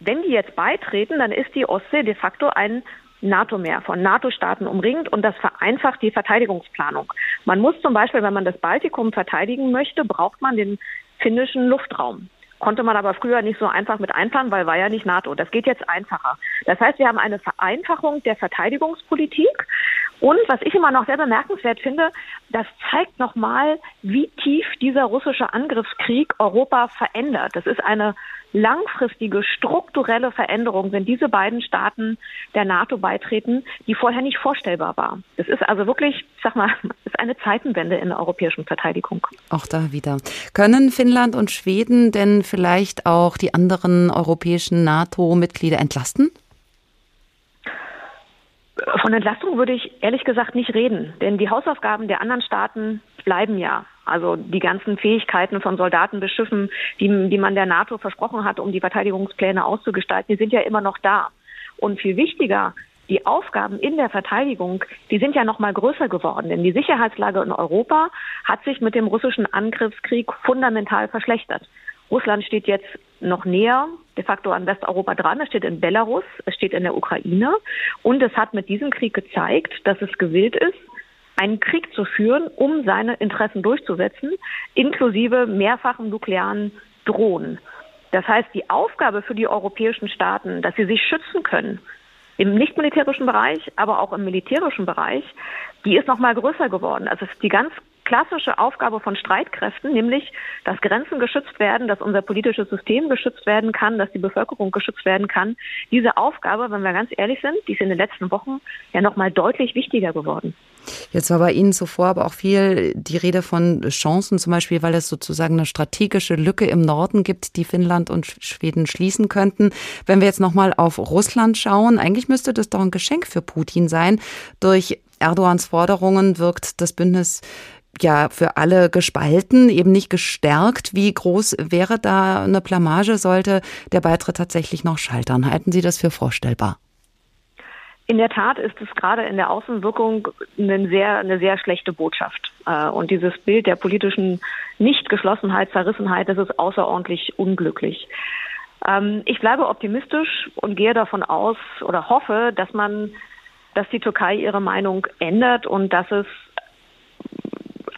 Wenn die jetzt beitreten, dann ist die Ostsee de facto ein NATO-Meer von NATO-Staaten umringt und das vereinfacht die Verteidigungsplanung. Man muss zum Beispiel, wenn man das Baltikum verteidigen möchte, braucht man den finnischen Luftraum. Konnte man aber früher nicht so einfach mit einplanen, weil war ja nicht NATO. Das geht jetzt einfacher. Das heißt, wir haben eine Vereinfachung der Verteidigungspolitik. Und was ich immer noch sehr bemerkenswert finde, das zeigt nochmal, wie tief dieser russische Angriffskrieg Europa verändert. Das ist eine langfristige strukturelle Veränderung, wenn diese beiden Staaten der NATO beitreten, die vorher nicht vorstellbar war. Das ist also wirklich, sag mal, ist eine Zeitenwende in der europäischen Verteidigung. Auch da wieder. Können Finnland und Schweden denn vielleicht auch die anderen europäischen NATO-Mitglieder entlasten? Von Entlastung würde ich ehrlich gesagt nicht reden, denn die Hausaufgaben der anderen Staaten bleiben ja. Also die ganzen Fähigkeiten von Soldaten bis Schiffen, die, die man der NATO versprochen hat, um die Verteidigungspläne auszugestalten, die sind ja immer noch da. Und viel wichtiger, die Aufgaben in der Verteidigung, die sind ja noch mal größer geworden, denn die Sicherheitslage in Europa hat sich mit dem russischen Angriffskrieg fundamental verschlechtert. Russland steht jetzt noch näher de facto an Westeuropa dran. Es steht in Belarus, es steht in der Ukraine und es hat mit diesem Krieg gezeigt, dass es gewillt ist, einen Krieg zu führen, um seine Interessen durchzusetzen, inklusive mehrfachen nuklearen Drohnen. Das heißt, die Aufgabe für die europäischen Staaten, dass sie sich schützen können, im nicht-militärischen Bereich, aber auch im militärischen Bereich, die ist noch mal größer geworden. Also es ist die ganz klassische Aufgabe von Streitkräften, nämlich, dass Grenzen geschützt werden, dass unser politisches System geschützt werden kann, dass die Bevölkerung geschützt werden kann. Diese Aufgabe, wenn wir ganz ehrlich sind, die ist in den letzten Wochen ja noch mal deutlich wichtiger geworden. Jetzt war bei Ihnen zuvor aber auch viel die Rede von Chancen, zum Beispiel, weil es sozusagen eine strategische Lücke im Norden gibt, die Finnland und Schweden schließen könnten. Wenn wir jetzt nochmal auf Russland schauen, eigentlich müsste das doch ein Geschenk für Putin sein. Durch Erdogans Forderungen wirkt das Bündnis ja für alle gespalten, eben nicht gestärkt. Wie groß wäre da eine Blamage, sollte der Beitritt tatsächlich noch scheitern? Halten Sie das für vorstellbar? In der Tat ist es gerade in der Außenwirkung eine sehr, eine sehr schlechte Botschaft. Äh, und dieses Bild der politischen Nichtgeschlossenheit, Zerrissenheit, das ist außerordentlich unglücklich. Ähm, ich bleibe optimistisch und gehe davon aus oder hoffe, dass man, dass die Türkei ihre Meinung ändert und dass es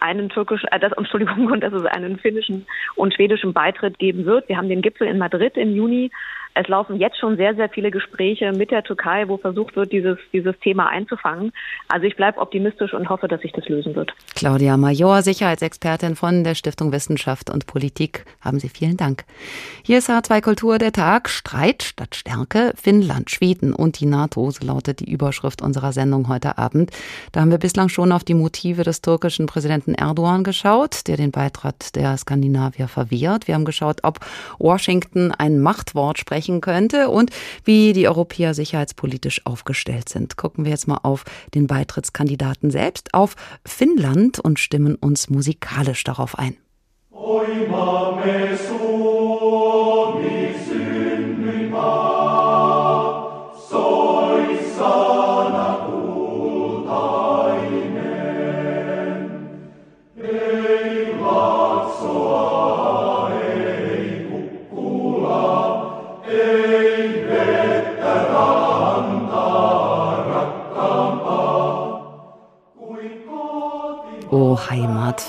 einen türkischen, äh, das, Entschuldigung, und dass es einen finnischen und schwedischen Beitritt geben wird. Wir haben den Gipfel in Madrid im Juni es laufen jetzt schon sehr, sehr viele Gespräche mit der Türkei, wo versucht wird, dieses, dieses Thema einzufangen. Also ich bleibe optimistisch und hoffe, dass sich das lösen wird. Claudia Major, Sicherheitsexpertin von der Stiftung Wissenschaft und Politik. Haben Sie vielen Dank. Hier ist H2 Kultur der Tag. Streit statt Stärke. Finnland, Schweden und die NATO, so lautet die Überschrift unserer Sendung heute Abend. Da haben wir bislang schon auf die Motive des türkischen Präsidenten Erdogan geschaut, der den Beitritt der Skandinavier verwehrt. Wir haben geschaut, ob Washington ein Machtwort sprechen erreichen könnte und wie die Europäer sicherheitspolitisch aufgestellt sind. Gucken wir jetzt mal auf den Beitrittskandidaten selbst, auf Finnland und stimmen uns musikalisch darauf ein. O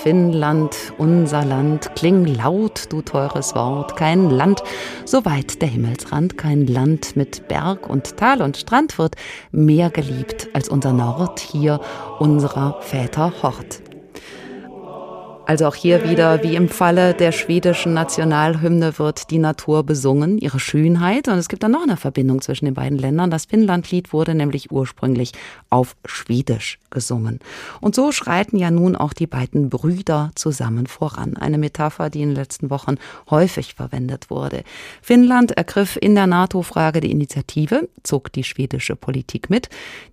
Finnland, unser Land, kling laut, du teures Wort, kein Land, so weit der Himmelsrand, kein Land mit Berg und Tal und Strand wird mehr geliebt als unser Nord, hier unserer Väter Hort. Also auch hier wieder, wie im Falle der schwedischen Nationalhymne, wird die Natur besungen, ihre Schönheit. Und es gibt dann noch eine Verbindung zwischen den beiden Ländern. Das Finnlandlied wurde nämlich ursprünglich auf Schwedisch gesungen. Und so schreiten ja nun auch die beiden Brüder zusammen voran. Eine Metapher, die in den letzten Wochen häufig verwendet wurde. Finnland ergriff in der NATO-Frage die Initiative, zog die schwedische Politik mit.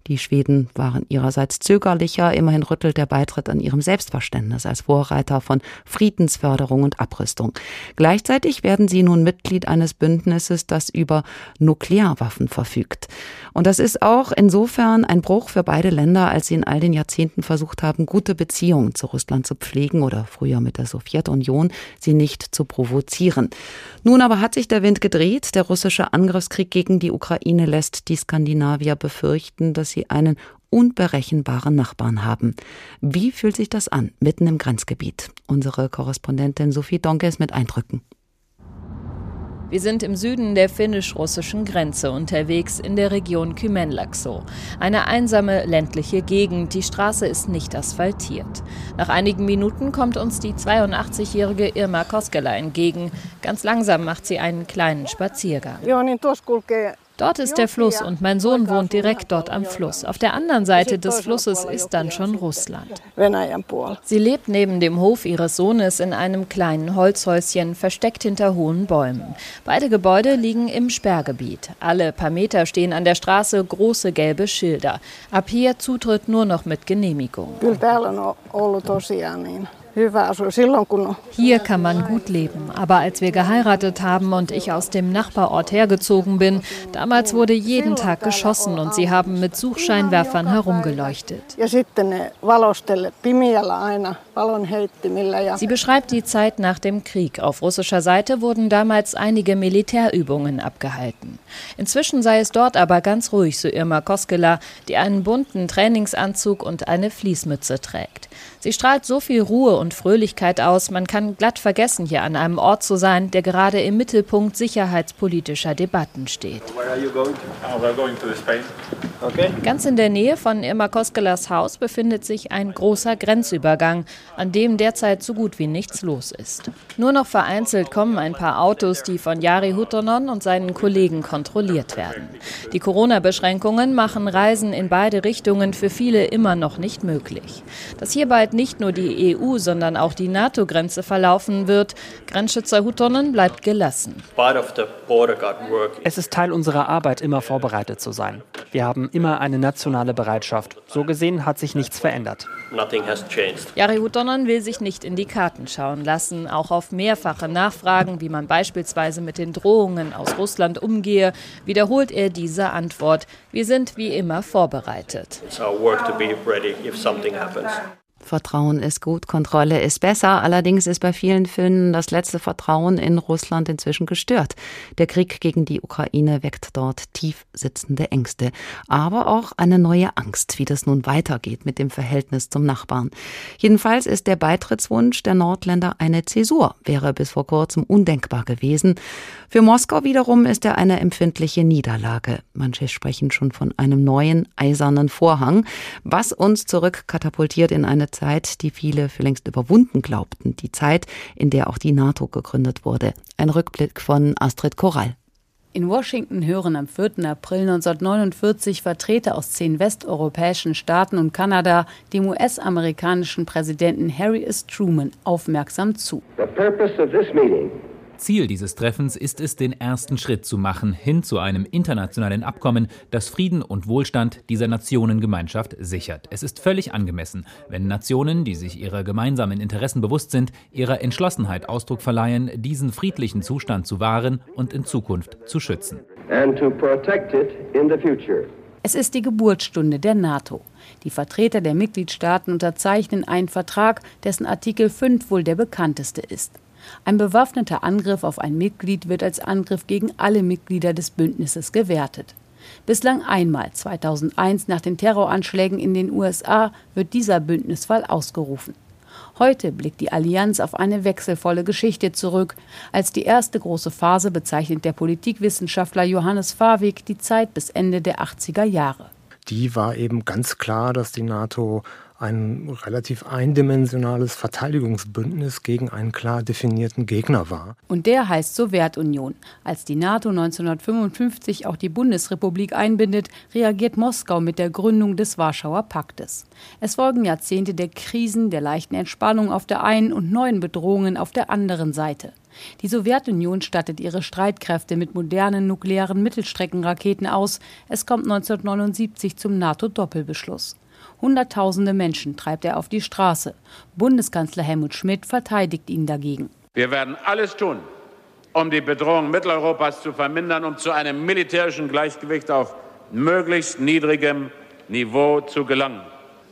Die Schweden waren ihrerseits zögerlicher. Immerhin rüttelt der Beitritt an ihrem Selbstverständnis als Vorreiter von Friedensförderung und Abrüstung. Gleichzeitig werden sie nun Mitglied eines Bündnisses, das über Nuklearwaffen verfügt. Und das ist auch insofern ein Bruch für beide Länder, als sie in all den Jahrzehnten versucht haben, gute Beziehungen zu Russland zu pflegen oder früher mit der Sowjetunion, sie nicht zu provozieren. Nun aber hat sich der Wind gedreht. Der russische Angriffskrieg gegen die Ukraine lässt die Skandinavier befürchten, dass sie einen unberechenbaren Nachbarn haben. Wie fühlt sich das an, mitten im Grenzgebiet? Unsere Korrespondentin Sophie Donke ist mit Eindrücken. Wir sind im Süden der finnisch-russischen Grenze unterwegs in der Region Kymenlaakso. Eine einsame ländliche Gegend. Die Straße ist nicht asphaltiert. Nach einigen Minuten kommt uns die 82-jährige Irma Koskela entgegen. Ganz langsam macht sie einen kleinen Spaziergang. Dort ist der Fluss und mein Sohn wohnt direkt dort am Fluss. Auf der anderen Seite des Flusses ist dann schon Russland. Sie lebt neben dem Hof ihres Sohnes in einem kleinen Holzhäuschen, versteckt hinter hohen Bäumen. Beide Gebäude liegen im Sperrgebiet. Alle paar Meter stehen an der Straße große gelbe Schilder. Ab hier Zutritt nur noch mit Genehmigung. Hier kann man gut leben. Aber als wir geheiratet haben und ich aus dem Nachbarort hergezogen bin, damals wurde jeden Tag geschossen und sie haben mit Suchscheinwerfern herumgeleuchtet. Sie beschreibt die Zeit nach dem Krieg. Auf russischer Seite wurden damals einige Militärübungen abgehalten. Inzwischen sei es dort aber ganz ruhig, so Irma Koskela, die einen bunten Trainingsanzug und eine Fließmütze trägt. Sie strahlt so viel Ruhe und Fröhlichkeit aus, man kann glatt vergessen, hier an einem Ort zu sein, der gerade im Mittelpunkt sicherheitspolitischer Debatten steht. Ganz in der Nähe von Irma Koskelas Haus befindet sich ein großer Grenzübergang, an dem derzeit so gut wie nichts los ist. Nur noch vereinzelt kommen ein paar Autos, die von Jari Hutonon und seinen Kollegen kontrolliert werden. Die Corona-Beschränkungen machen Reisen in beide Richtungen für viele immer noch nicht möglich. Dass hierbei nicht nur die EU, sondern auch die NATO-Grenze verlaufen wird. Grenzschützer Hutonen bleibt gelassen. Es ist Teil unserer Arbeit, immer vorbereitet zu sein. Wir haben immer eine nationale Bereitschaft. So gesehen hat sich nichts verändert. Jari Hutonen will sich nicht in die Karten schauen lassen. Auch auf mehrfache Nachfragen, wie man beispielsweise mit den Drohungen aus Russland umgehe, wiederholt er diese Antwort. Wir sind wie immer vorbereitet. It's our work to be ready if something happens. Vertrauen ist gut, Kontrolle ist besser. Allerdings ist bei vielen Finnen das letzte Vertrauen in Russland inzwischen gestört. Der Krieg gegen die Ukraine weckt dort tief sitzende Ängste, aber auch eine neue Angst, wie das nun weitergeht mit dem Verhältnis zum Nachbarn. Jedenfalls ist der Beitrittswunsch der Nordländer eine Zäsur, wäre bis vor kurzem undenkbar gewesen. Für Moskau wiederum ist er eine empfindliche Niederlage. Manche sprechen schon von einem neuen eisernen Vorhang, was uns zurückkatapultiert in eine Zeit, die viele für längst überwunden glaubten, die Zeit, in der auch die NATO gegründet wurde. Ein Rückblick von Astrid Korall. In Washington hören am 4. April 1949 Vertreter aus zehn westeuropäischen Staaten und Kanada dem US-amerikanischen Präsidenten Harry S. Truman aufmerksam zu. The purpose of this meeting Ziel dieses Treffens ist es, den ersten Schritt zu machen hin zu einem internationalen Abkommen, das Frieden und Wohlstand dieser Nationengemeinschaft sichert. Es ist völlig angemessen, wenn Nationen, die sich ihrer gemeinsamen Interessen bewusst sind, ihrer Entschlossenheit Ausdruck verleihen, diesen friedlichen Zustand zu wahren und in Zukunft zu schützen. Es ist die Geburtsstunde der NATO. Die Vertreter der Mitgliedstaaten unterzeichnen einen Vertrag, dessen Artikel 5 wohl der bekannteste ist. Ein bewaffneter Angriff auf ein Mitglied wird als Angriff gegen alle Mitglieder des Bündnisses gewertet. Bislang einmal, 2001 nach den Terroranschlägen in den USA, wird dieser Bündnisfall ausgerufen. Heute blickt die Allianz auf eine wechselvolle Geschichte zurück. Als die erste große Phase bezeichnet der Politikwissenschaftler Johannes Fawig die Zeit bis Ende der 80er Jahre. Die war eben ganz klar, dass die NATO ein relativ eindimensionales Verteidigungsbündnis gegen einen klar definierten Gegner war. Und der heißt Sowjetunion. Als die NATO 1955 auch die Bundesrepublik einbindet, reagiert Moskau mit der Gründung des Warschauer Paktes. Es folgen Jahrzehnte der Krisen, der leichten Entspannung auf der einen und neuen Bedrohungen auf der anderen Seite. Die Sowjetunion stattet ihre Streitkräfte mit modernen nuklearen Mittelstreckenraketen aus. Es kommt 1979 zum NATO-Doppelbeschluss. Hunderttausende Menschen treibt er auf die Straße. Bundeskanzler Helmut Schmidt verteidigt ihn dagegen. Wir werden alles tun, um die Bedrohung Mitteleuropas zu vermindern, um zu einem militärischen Gleichgewicht auf möglichst niedrigem Niveau zu gelangen.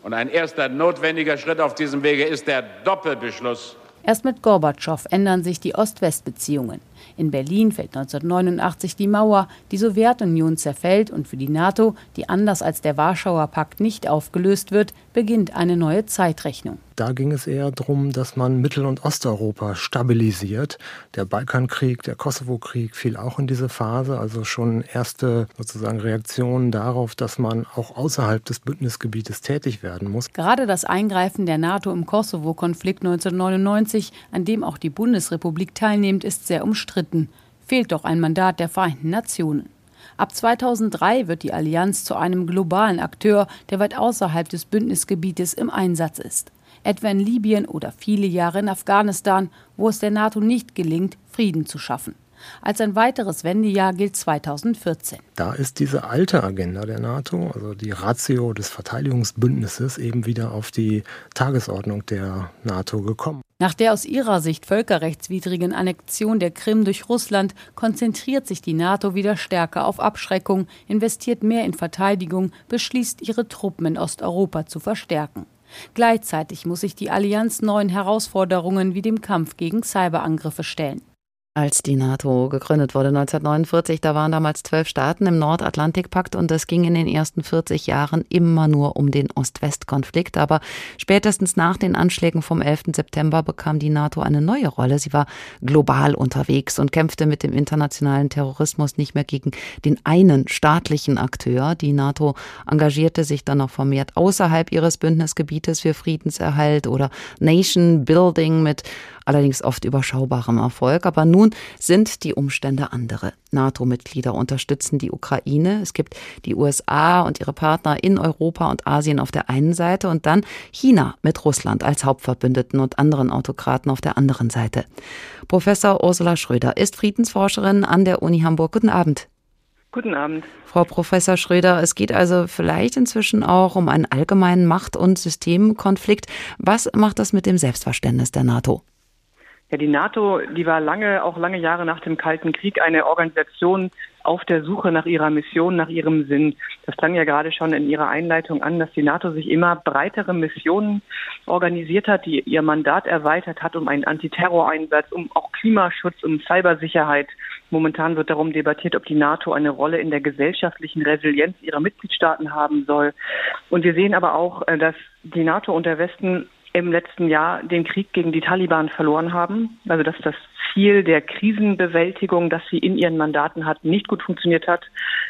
Und ein erster notwendiger Schritt auf diesem Wege ist der Doppelbeschluss Erst mit Gorbatschow ändern sich die Ost-West-Beziehungen. In Berlin fällt 1989 die Mauer, die Sowjetunion zerfällt und für die NATO, die anders als der Warschauer Pakt nicht aufgelöst wird, beginnt eine neue Zeitrechnung. Da ging es eher darum, dass man Mittel- und Osteuropa stabilisiert. Der Balkankrieg, der Kosovo-Krieg fiel auch in diese Phase, also schon erste sozusagen Reaktionen darauf, dass man auch außerhalb des Bündnisgebietes tätig werden muss. Gerade das Eingreifen der NATO im Kosovo-Konflikt 1999, an dem auch die Bundesrepublik teilnimmt, ist sehr umstritten. Fehlt doch ein Mandat der Vereinten Nationen. Ab 2003 wird die Allianz zu einem globalen Akteur, der weit außerhalb des Bündnisgebietes im Einsatz ist etwa in Libyen oder viele Jahre in Afghanistan, wo es der NATO nicht gelingt, Frieden zu schaffen. Als ein weiteres Wendejahr gilt 2014. Da ist diese alte Agenda der NATO, also die Ratio des Verteidigungsbündnisses, eben wieder auf die Tagesordnung der NATO gekommen. Nach der aus ihrer Sicht völkerrechtswidrigen Annexion der Krim durch Russland konzentriert sich die NATO wieder stärker auf Abschreckung, investiert mehr in Verteidigung, beschließt, ihre Truppen in Osteuropa zu verstärken. Gleichzeitig muss sich die Allianz neuen Herausforderungen wie dem Kampf gegen Cyberangriffe stellen. Als die NATO gegründet wurde 1949, da waren damals zwölf Staaten im Nordatlantikpakt und es ging in den ersten 40 Jahren immer nur um den Ost-West-Konflikt. Aber spätestens nach den Anschlägen vom 11. September bekam die NATO eine neue Rolle. Sie war global unterwegs und kämpfte mit dem internationalen Terrorismus nicht mehr gegen den einen staatlichen Akteur. Die NATO engagierte sich dann noch vermehrt außerhalb ihres Bündnisgebietes für Friedenserhalt oder Nation Building mit allerdings oft überschaubarem Erfolg. Aber nun sind die Umstände andere. NATO-Mitglieder unterstützen die Ukraine. Es gibt die USA und ihre Partner in Europa und Asien auf der einen Seite und dann China mit Russland als Hauptverbündeten und anderen Autokraten auf der anderen Seite. Professor Ursula Schröder ist Friedensforscherin an der Uni Hamburg. Guten Abend. Guten Abend. Frau Professor Schröder, es geht also vielleicht inzwischen auch um einen allgemeinen Macht- und Systemkonflikt. Was macht das mit dem Selbstverständnis der NATO? Ja, die NATO, die war lange, auch lange Jahre nach dem Kalten Krieg eine Organisation auf der Suche nach ihrer Mission, nach ihrem Sinn. Das klang ja gerade schon in Ihrer Einleitung an, dass die NATO sich immer breitere Missionen organisiert hat, die ihr Mandat erweitert hat um einen Antiterroreinsatz, um auch Klimaschutz, um Cybersicherheit. Momentan wird darum debattiert, ob die NATO eine Rolle in der gesellschaftlichen Resilienz ihrer Mitgliedstaaten haben soll. Und wir sehen aber auch, äh, dass die NATO und der Westen im letzten Jahr den Krieg gegen die Taliban verloren haben. Also dass das Ziel der Krisenbewältigung, das sie in ihren Mandaten hat, nicht gut funktioniert hat.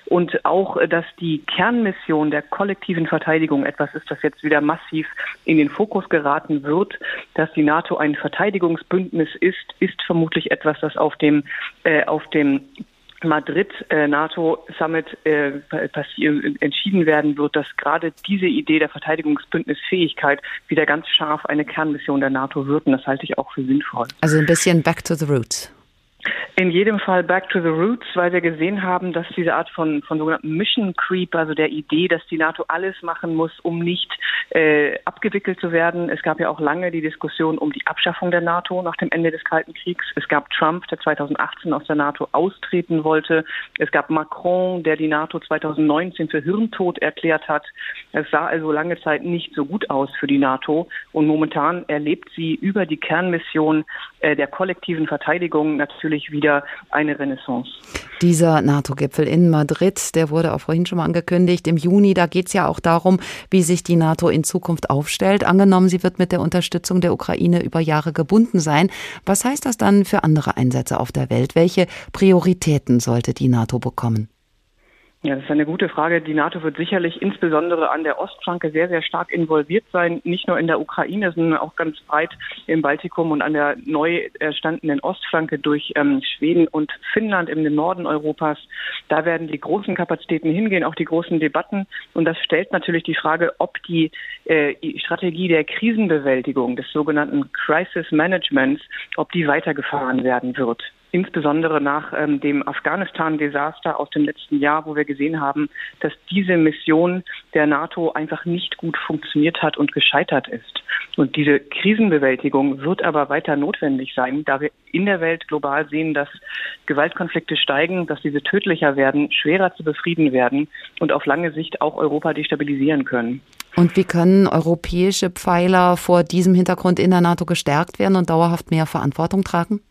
Und auch, dass die Kernmission der kollektiven Verteidigung etwas ist, das jetzt wieder massiv in den Fokus geraten wird. Dass die NATO ein Verteidigungsbündnis ist, ist vermutlich etwas, das auf dem, äh, auf dem Madrid äh, NATO-Summit äh, entschieden werden wird, dass gerade diese Idee der Verteidigungsbündnisfähigkeit wieder ganz scharf eine Kernmission der NATO wird. Und das halte ich auch für sinnvoll. Also ein bisschen back to the roots. In jedem Fall back to the roots, weil wir gesehen haben, dass diese Art von, von sogenannten Mission Creep, also der Idee, dass die NATO alles machen muss, um nicht äh, abgewickelt zu werden. Es gab ja auch lange die Diskussion um die Abschaffung der NATO nach dem Ende des Kalten Kriegs. Es gab Trump, der 2018 aus der NATO austreten wollte. Es gab Macron, der die NATO 2019 für Hirntod erklärt hat. Es sah also lange Zeit nicht so gut aus für die NATO. Und momentan erlebt sie über die Kernmission äh, der kollektiven Verteidigung natürlich wieder wieder eine Renaissance. Dieser NATO-Gipfel in Madrid, der wurde auch vorhin schon mal angekündigt. Im Juni, da geht es ja auch darum, wie sich die NATO in Zukunft aufstellt. Angenommen, sie wird mit der Unterstützung der Ukraine über Jahre gebunden sein. Was heißt das dann für andere Einsätze auf der Welt? Welche Prioritäten sollte die NATO bekommen? Ja, das ist eine gute Frage. Die NATO wird sicherlich insbesondere an der Ostflanke sehr, sehr stark involviert sein. Nicht nur in der Ukraine, sondern auch ganz breit im Baltikum und an der neu erstandenen Ostflanke durch ähm, Schweden und Finnland im Norden Europas. Da werden die großen Kapazitäten hingehen, auch die großen Debatten. Und das stellt natürlich die Frage, ob die äh, Strategie der Krisenbewältigung, des sogenannten Crisis Managements, ob die weitergefahren werden wird insbesondere nach ähm, dem Afghanistan-Desaster aus dem letzten Jahr, wo wir gesehen haben, dass diese Mission der NATO einfach nicht gut funktioniert hat und gescheitert ist. Und diese Krisenbewältigung wird aber weiter notwendig sein, da wir in der Welt global sehen, dass Gewaltkonflikte steigen, dass diese tödlicher werden, schwerer zu befrieden werden und auf lange Sicht auch Europa destabilisieren können. Und wie können europäische Pfeiler vor diesem Hintergrund in der NATO gestärkt werden und dauerhaft mehr Verantwortung tragen?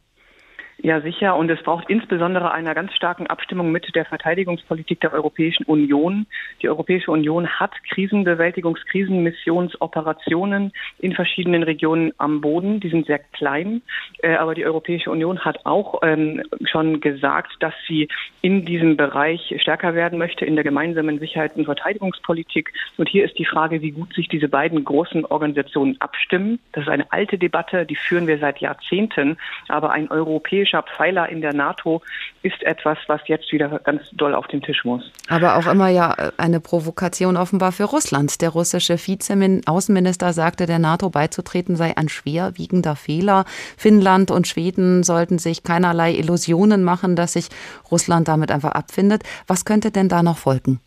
Ja, sicher. Und es braucht insbesondere einer ganz starken Abstimmung mit der Verteidigungspolitik der Europäischen Union. Die Europäische Union hat Krisenbewältigungs-, Krisenmissionsoperationen in verschiedenen Regionen am Boden. Die sind sehr klein. Äh, aber die Europäische Union hat auch ähm, schon gesagt, dass sie in diesem Bereich stärker werden möchte, in der gemeinsamen Sicherheits- und Verteidigungspolitik. Und hier ist die Frage, wie gut sich diese beiden großen Organisationen abstimmen. Das ist eine alte Debatte, die führen wir seit Jahrzehnten. Aber ein europäisches europäischer Pfeiler in der NATO ist etwas, was jetzt wieder ganz doll auf den Tisch muss. Aber auch immer ja eine Provokation offenbar für Russland. Der russische Vize-Außenminister sagte, der NATO beizutreten sei ein schwerwiegender Fehler. Finnland und Schweden sollten sich keinerlei Illusionen machen, dass sich Russland damit einfach abfindet. Was könnte denn da noch folgen?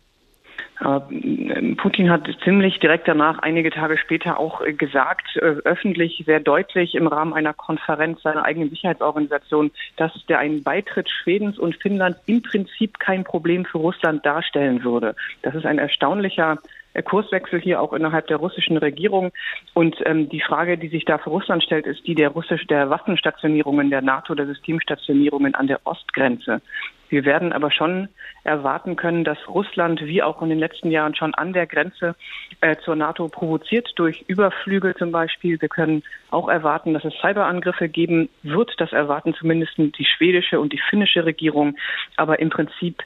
Putin hat ziemlich direkt danach, einige Tage später auch äh, gesagt, äh, öffentlich sehr deutlich im Rahmen einer Konferenz seiner eigenen Sicherheitsorganisation, dass der einen Beitritt Schwedens und Finnlands im Prinzip kein Problem für Russland darstellen würde. Das ist ein erstaunlicher Kurswechsel hier auch innerhalb der russischen Regierung. Und ähm, die Frage, die sich da für Russland stellt, ist die der russisch der Waffenstationierungen der NATO, der Systemstationierungen an der Ostgrenze. Wir werden aber schon erwarten können, dass Russland wie auch in den letzten Jahren schon an der Grenze äh, zur NATO provoziert durch Überflüge zum Beispiel. Wir können auch erwarten, dass es Cyberangriffe geben wird. Das erwarten zumindest die schwedische und die finnische Regierung. Aber im Prinzip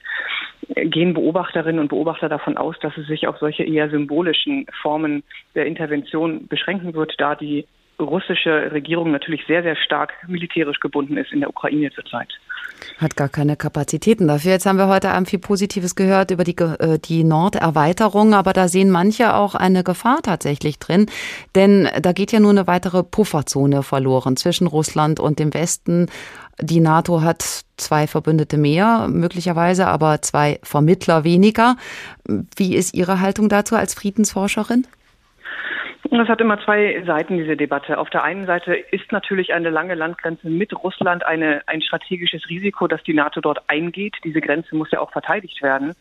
gehen Beobachterinnen und Beobachter davon aus, dass es sich auf solche eher symbolischen Formen der Intervention beschränken wird, da die russische Regierung natürlich sehr, sehr stark militärisch gebunden ist in der Ukraine zurzeit. Hat gar keine Kapazitäten dafür. Jetzt haben wir heute Abend viel Positives gehört über die, äh, die Norderweiterung, aber da sehen manche auch eine Gefahr tatsächlich drin, denn da geht ja nur eine weitere Pufferzone verloren zwischen Russland und dem Westen. Die NATO hat zwei Verbündete mehr, möglicherweise, aber zwei Vermittler weniger. Wie ist Ihre Haltung dazu als Friedensforscherin? Das hat immer zwei Seiten, diese Debatte. Auf der einen Seite ist natürlich eine lange Landgrenze mit Russland eine, ein strategisches Risiko, dass die NATO dort eingeht. Diese Grenze muss ja auch verteidigt werden.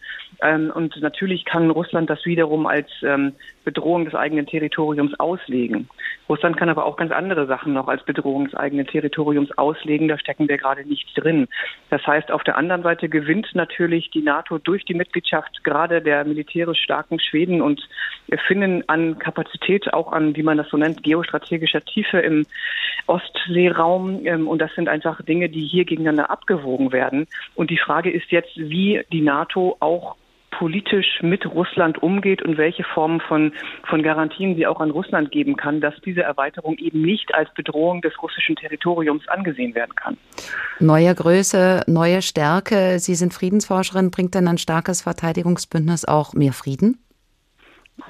Ähm, und natürlich kann Russland das wiederum als ähm, Bedrohung des eigenen Territoriums auslegen. Russland kann aber auch ganz andere Sachen noch als Bedrohung des eigenen Territoriums auslegen. Da stecken wir gerade nicht drin. Das heißt, auf der anderen Seite gewinnt natürlich die NATO durch die Mitgliedschaft gerade der militärisch starken Schweden und Finnen an Kapazität, auch an, wie man das so nennt, geostrategischer Tiefe im Ostseeraum. Ähm, und das sind einfach Dinge, die hier gegeneinander abgewogen werden. Und die Frage ist jetzt, wie die NATO auch politisch mit Russland umgeht und welche Formen von, von Garantien sie auch an Russland geben kann, dass diese Erweiterung eben nicht als Bedrohung des russischen Territoriums angesehen werden kann. Neue Größe, neue Stärke. Sie sind Friedensforscherin. Bringt denn ein starkes Verteidigungsbündnis auch mehr Frieden?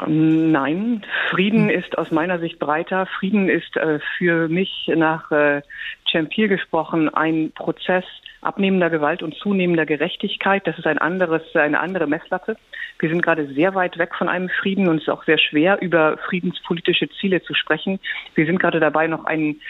Nein, Frieden ist aus meiner Sicht breiter. Frieden ist äh, für mich nach äh, Champir gesprochen ein Prozess abnehmender Gewalt und zunehmender Gerechtigkeit. Das ist ein anderes, eine andere Messlatte. Wir sind gerade sehr weit weg von einem Frieden und es ist auch sehr schwer, über friedenspolitische Ziele zu sprechen. Wir sind gerade dabei, noch einen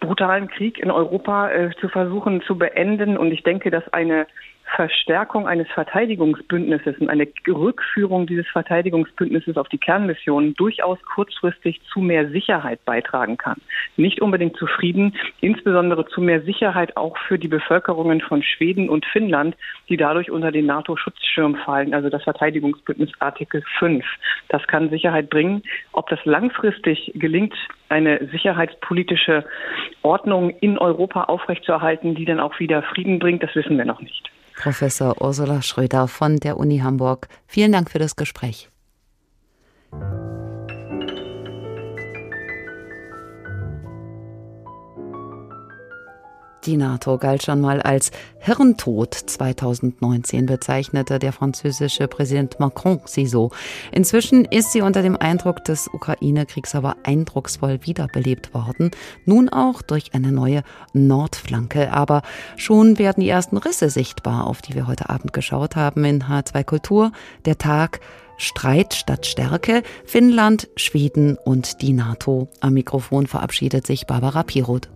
brutalen Krieg in Europa äh, zu versuchen zu beenden. Und ich denke, dass eine Verstärkung eines Verteidigungsbündnisses und eine Rückführung dieses Verteidigungsbündnisses auf die Kernmissionen durchaus kurzfristig zu mehr Sicherheit beitragen kann. Nicht unbedingt zu Frieden, insbesondere zu mehr Sicherheit auch für die Bevölkerungen von Schweden und Finnland, die dadurch unter den NATO-Schutzschirm fallen, also das Verteidigungsbündnis Artikel 5. Das kann Sicherheit bringen. Ob das langfristig gelingt, eine sicherheitspolitische Ordnung in Europa aufrechtzuerhalten, die dann auch wieder Frieden bringt, das wissen wir noch nicht. Professor Ursula Schröder von der Uni Hamburg. Vielen Dank für das Gespräch. Die NATO galt schon mal als Hirntod. 2019 bezeichnete der französische Präsident Macron sie so. Inzwischen ist sie unter dem Eindruck des Ukraine-Kriegs aber eindrucksvoll wiederbelebt worden. Nun auch durch eine neue Nordflanke. Aber schon werden die ersten Risse sichtbar, auf die wir heute Abend geschaut haben in H2 Kultur. Der Tag Streit statt Stärke, Finnland, Schweden und die NATO. Am Mikrofon verabschiedet sich Barbara Piroth.